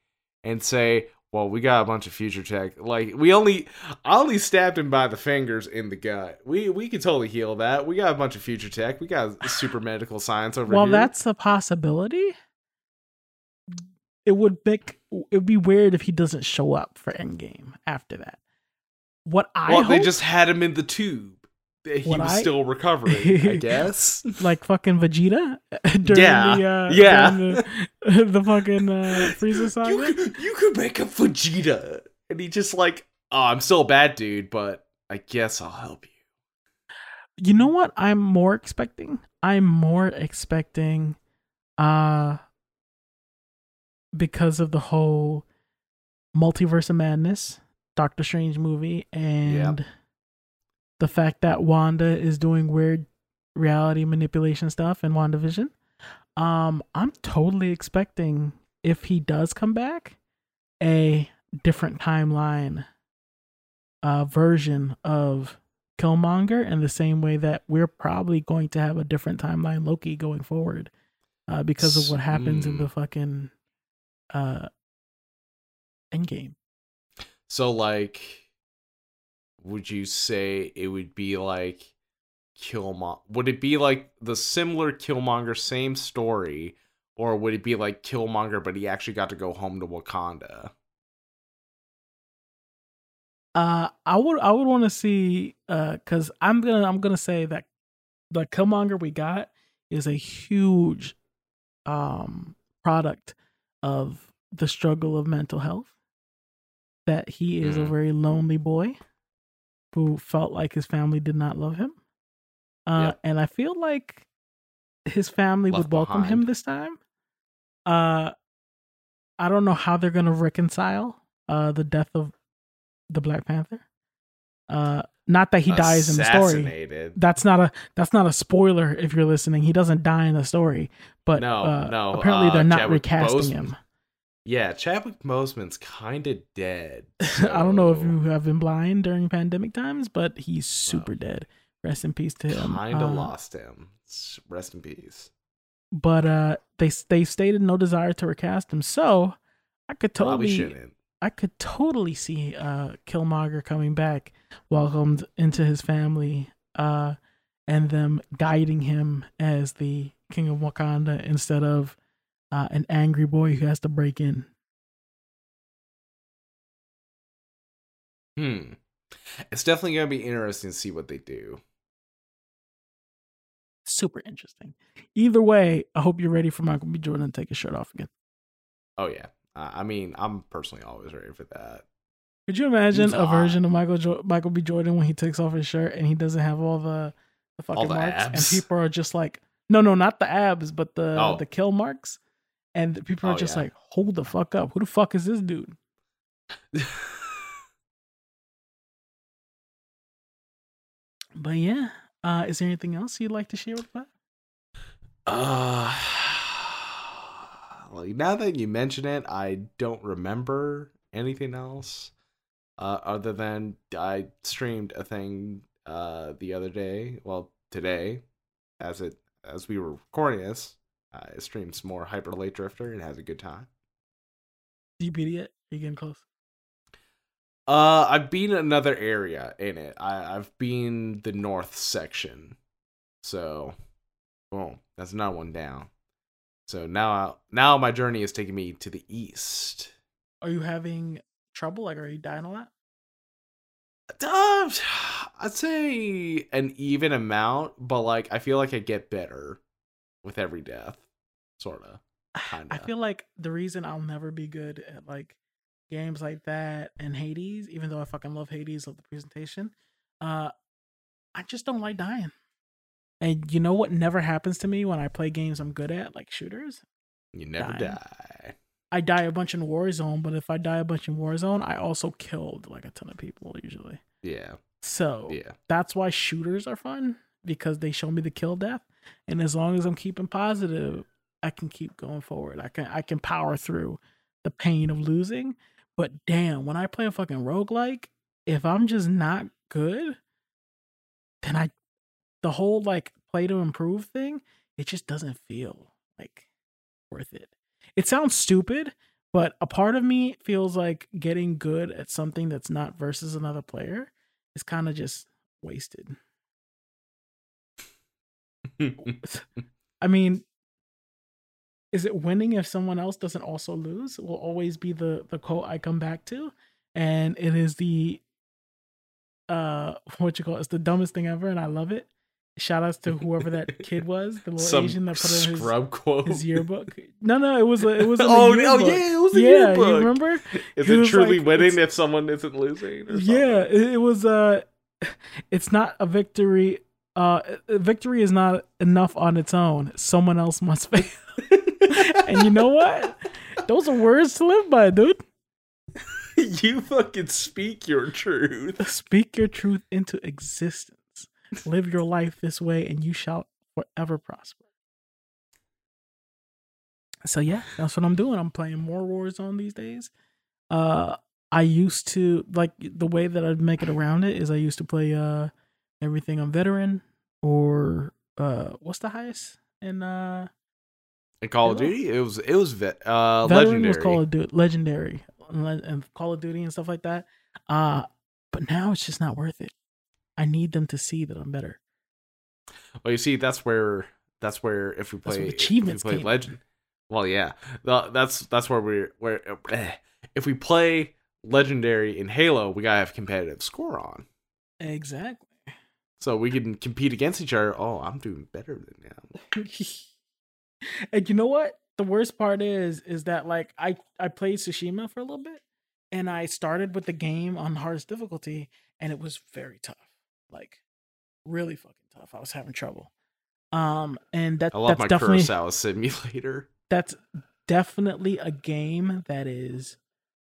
and say, "Well, we got a bunch of future tech. Like we only I only stabbed him by the fingers in the gut. We we could totally heal that. We got a bunch of future tech. We got super medical science over well, here." Well, that's a possibility. It would make it would be weird if he doesn't show up for Endgame after that. What I well, they just had him in the tube. He was I- still recovering, I guess. like fucking Vegeta during Yeah, the uh, yeah. during the, the fucking uh, Frieza saga. You could, you could make a Vegeta, and he just like, oh, I'm still a bad dude, but I guess I'll help you. You know what? I'm more expecting. I'm more expecting, uh, because of the whole multiverse of madness, Doctor Strange movie, and the fact that Wanda is doing weird reality manipulation stuff in WandaVision. Um, I'm totally expecting if he does come back, a different timeline uh version of Killmonger in the same way that we're probably going to have a different timeline Loki going forward. Uh because of what happens in Mm. the fucking uh Endgame. So like, would you say it would be like Killmonger? Would it be like the similar Killmonger, same story, or would it be like Killmonger, but he actually got to go home to Wakanda? Uh, I would I would want to see uh, cause I'm gonna I'm gonna say that the Killmonger we got is a huge um product of the struggle of mental health. That he is a Mm. very lonely boy who felt like his family did not love him. Uh, Yep. and I feel like his family Left would welcome him this time. Uh, I don't know how they're gonna reconcile uh the death of the Black Panther. Uh, not that he dies in the story. That's not a that's not a spoiler if you're listening. He doesn't die in the story, but No, uh, no, apparently uh, they're not Chadwick recasting Boseman. him. Yeah, Chadwick Boseman's kind of dead. I don't know if you have been blind during pandemic times, but he's super dead. Rest in peace to him. kind of Uh, lost him. Rest in peace. but uh, they they stated no desire to recast him, so I could totally shouldn't. I could totally see uh Killmonger coming back, welcomed into his family, uh, and them guiding him as the king of Wakanda instead of uh, an angry boy who has to break in. Hmm. It's definitely gonna be interesting to see what they do. Super interesting. Either way, I hope you're ready for Michael B. Jordan to take his shirt off again. Oh yeah. Uh, I mean, I'm personally always ready for that. Could you imagine He's a hot. version of Michael jo- Michael B. Jordan when he takes off his shirt and he doesn't have all the the fucking the marks, abs. and people are just like, no, no, not the abs, but the Oh. the kill marks, and people are Oh, just yeah. like, hold the fuck up, who the fuck is this dude? But yeah, uh, is there anything else you'd like to share with that? Uh, like now that you mention it, I don't remember anything else. Uh, other than I streamed a thing uh the other day, well today, as it as we were recording this, I streams more Hyper Light Drifter and has a good time. Do you beat it yet? Are you getting close? Uh, I've been another area in it. I I've been the north section, so boom, that's another one down. So now now my journey is taking me to the east. Are you having trouble? Like, are you dying a lot? Uh, I'd say an even amount, but like I feel like I get better with every death, sorta. I feel like the reason I'll never be good at like games like that and Hades, even though I fucking love Hades, love the presentation, uh, I just don't like dying. And you know what never happens to me when I play games I'm good at, like shooters? You never dying. die. I die a bunch in Warzone, but if I die a bunch in Warzone, I also killed like a ton of people usually. Yeah, So yeah. that's why shooters are fun because they show me the kill death. And as long as I'm keeping positive, I can keep going forward. I can I can power through the pain of losing. But damn, when I play a fucking roguelike, if I'm just not good, then I the whole like play to improve thing, it just doesn't feel like worth it. It sounds stupid, but a part of me feels like getting good at something that's not versus another player is kind of just wasted. I mean, is it winning if someone else doesn't also lose? Will always be the the quote I come back to, and it is the uh what you call it? it's the dumbest thing ever, and I love it. Shout outs to whoever that kid was, the little Some Asian that put in his, quote. his yearbook. No, no, it was a, it was in the oh, oh yeah, it was a yeah, yearbook. you remember? Is He it truly like, winning if someone isn't losing? Yeah, it, it was uh it's not a victory. Uh victory is not enough on its own. Someone else must fail. And you know what? Those are words to live by, dude. you fucking speak your truth. Speak your truth into existence. Live your life this way and you shall forever prosper. So yeah, that's what I'm doing. I'm playing more Warzone these days. Uh I used to like the way that I'd make it around it is I used to play uh everything on veteran or uh what's the highest in uh In Call of Duty, it was it was uh legendary. was Call of Duty legendary and Call of Duty and stuff like that. Uh But now it's just not worth it. I need them to see that I'm better. Well, you see, that's where that's where if we play achievements we play legend. Well, yeah, that's that's where we're where eh, if we play legendary in Halo, we gotta have competitive score on, Exactly. so we can compete against each other. Oh, I'm doing better than them. and you know what? The worst part is, is that like I I played Tsushima for a little bit, and I started with the game on hardest difficulty, and it was very tough, like really fucking tough. I was having trouble. Um, and that I love that's my definitely Kurosawa simulator. that's definitely a game that is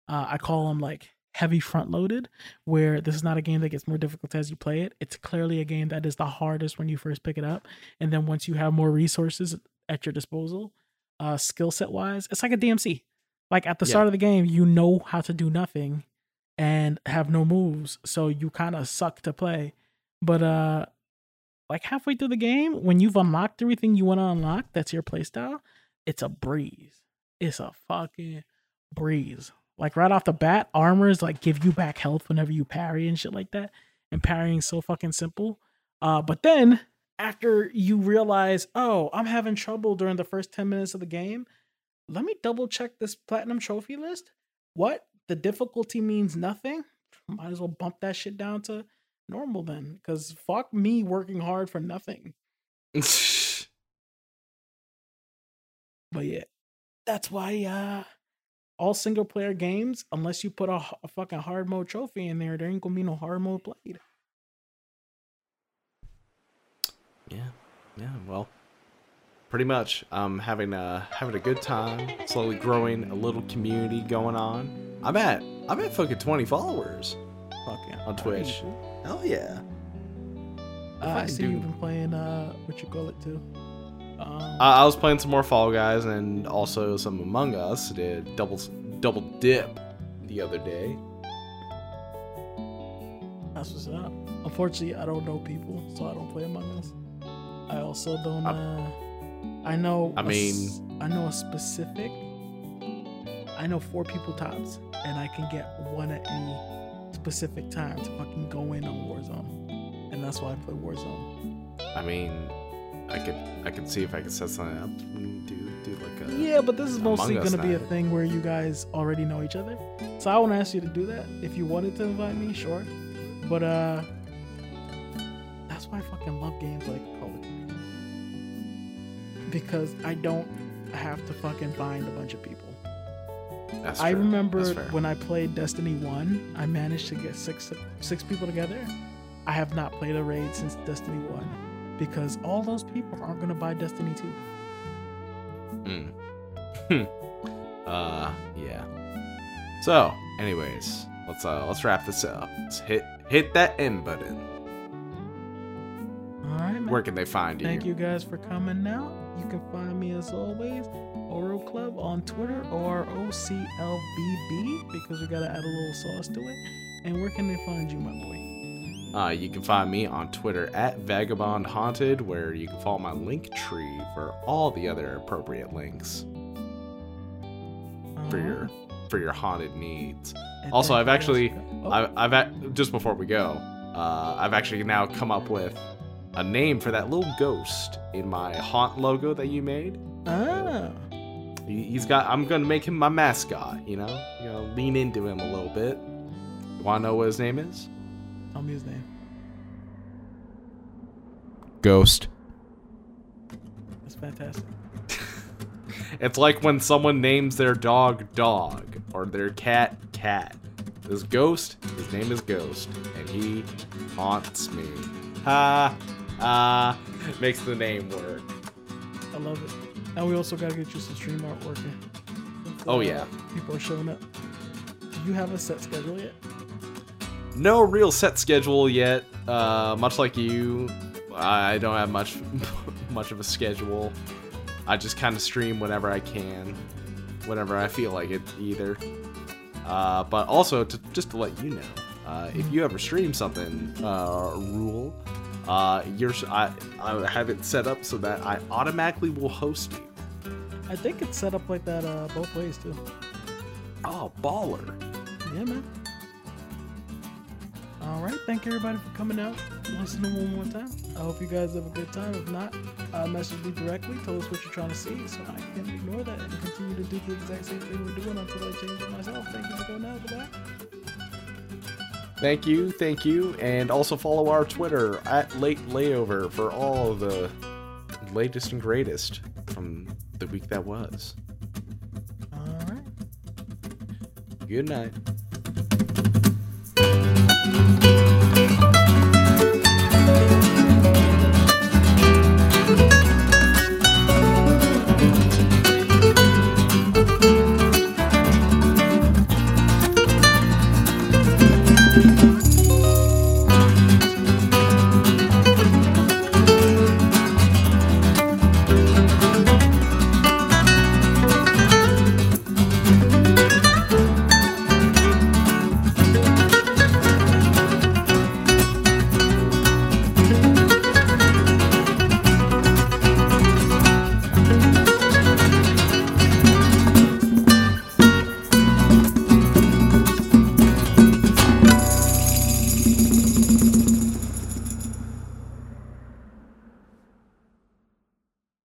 uh, I call them like heavy front loaded where this is not a game that gets more difficult as you play it. It's clearly a game that is the hardest when you first pick it up and then once you have more resources at your disposal uh skill set wise, it's like a DMC. Like at the Yeah. start of the game, you know how to do nothing and have no moves, so you kind of suck to play. But uh like halfway through the game, when you've unlocked everything you want to unlock, that's your playstyle it's a breeze. It's a fucking breeze. Like right off the bat, armors like give you back health whenever you parry and shit like that. And parrying's so fucking simple. Uh, but then after you realize, oh, I'm having trouble during the first 10 minutes of the game, let me double check this platinum trophy list. What? The difficulty means nothing? Might as well bump that shit down to normal then. Because fuck me working hard for nothing. But yeah, that's why uh all single player games, unless you put a fucking hard mode trophy in there, there ain't gonna be no hard mode played. yeah, yeah. Well, pretty much. I'm having a having a good time. Slowly growing a little community going on. I'm at I'm at fucking 20 followers Fuck yeah. on Twitch. Hell yeah. Uh, I I see do- you've been playing uh what you call it too. Um, I I was playing some more Fall Guys and also some Among Us. Did double double dip the other day. that's what's up. Unfortunately, I don't know people, so I don't play Among Us. I also don't. Uh, I know. I a mean- I know a specific. I know four people tops, and I can get one at any specific time to fucking go in on Warzone, and that's why I play Warzone. I mean, I could I could see if I could set something up. and Do do like a Yeah, but this is mostly gonna be a thing where you guys already know each other. So I won't ask you to do that. If you wanted to invite me, sure. But uh that's why I fucking love games like Call of. Because I don't have to fucking find a bunch of people. That's I true. remember That's fair. when I played Destiny 1, I managed to get six six people together. I have not played a raid since Destiny 1 because all those people aren't going to buy Destiny 2. Mm. uh, yeah. So, anyways, let's uh let's wrap this up. Let's hit hit that end button. All right, man. Where can they find you? Thank you guys for coming out. You can find me as always, Oro Club on Twitter or OCLBB because we gotta add a little sauce to it. And where can they find you, my boy? Uh, you can find me on Twitter at Vagabond Haunted, where you can follow my link tree for all the other appropriate links for Uh-huh. your for your haunted needs. And Also, I've actually- oh, I, I've just before we go, uh, I've actually now come up with a name for that little ghost in my haunt logo that you made. Oh. He, he's got. I'm gonna make him my mascot. You know, you know, lean into him a little bit. Want to know what his name is? tell me his name. Ghost. That's fantastic. It's like when someone names their dog Dog or their cat Cat. This ghost, his name is Ghost, and he haunts me. Ha ha. Makes the name work. I love it. And we also gotta get you some stream art working. Oh, uh, yeah. People are showing up. Do you have a set schedule yet? No real set schedule yet. Uh, much like you, I don't have much much of a schedule. I just kind of stream whenever I can, whenever I feel like it, either. Uh, but also, to, just to let you know, uh, if you ever stream something, uh, rule, uh, you're, I, I have it set up so that I automatically will host you. I think it's set up like that uh, both ways too. Oh, baller! Yeah, man. All right, thank you everybody for coming out, listening one more time. I hope you guys have a good time. If not, uh, message me directly, tell us what you're trying to see, so I can ignore that and continue to do the exact same thing we're doing until I change it myself. Thank you for coming out. Goodbye. Thank you, thank you, and also follow our Twitter at Late Layover for all of the latest and greatest from the week that was. All right. Good night.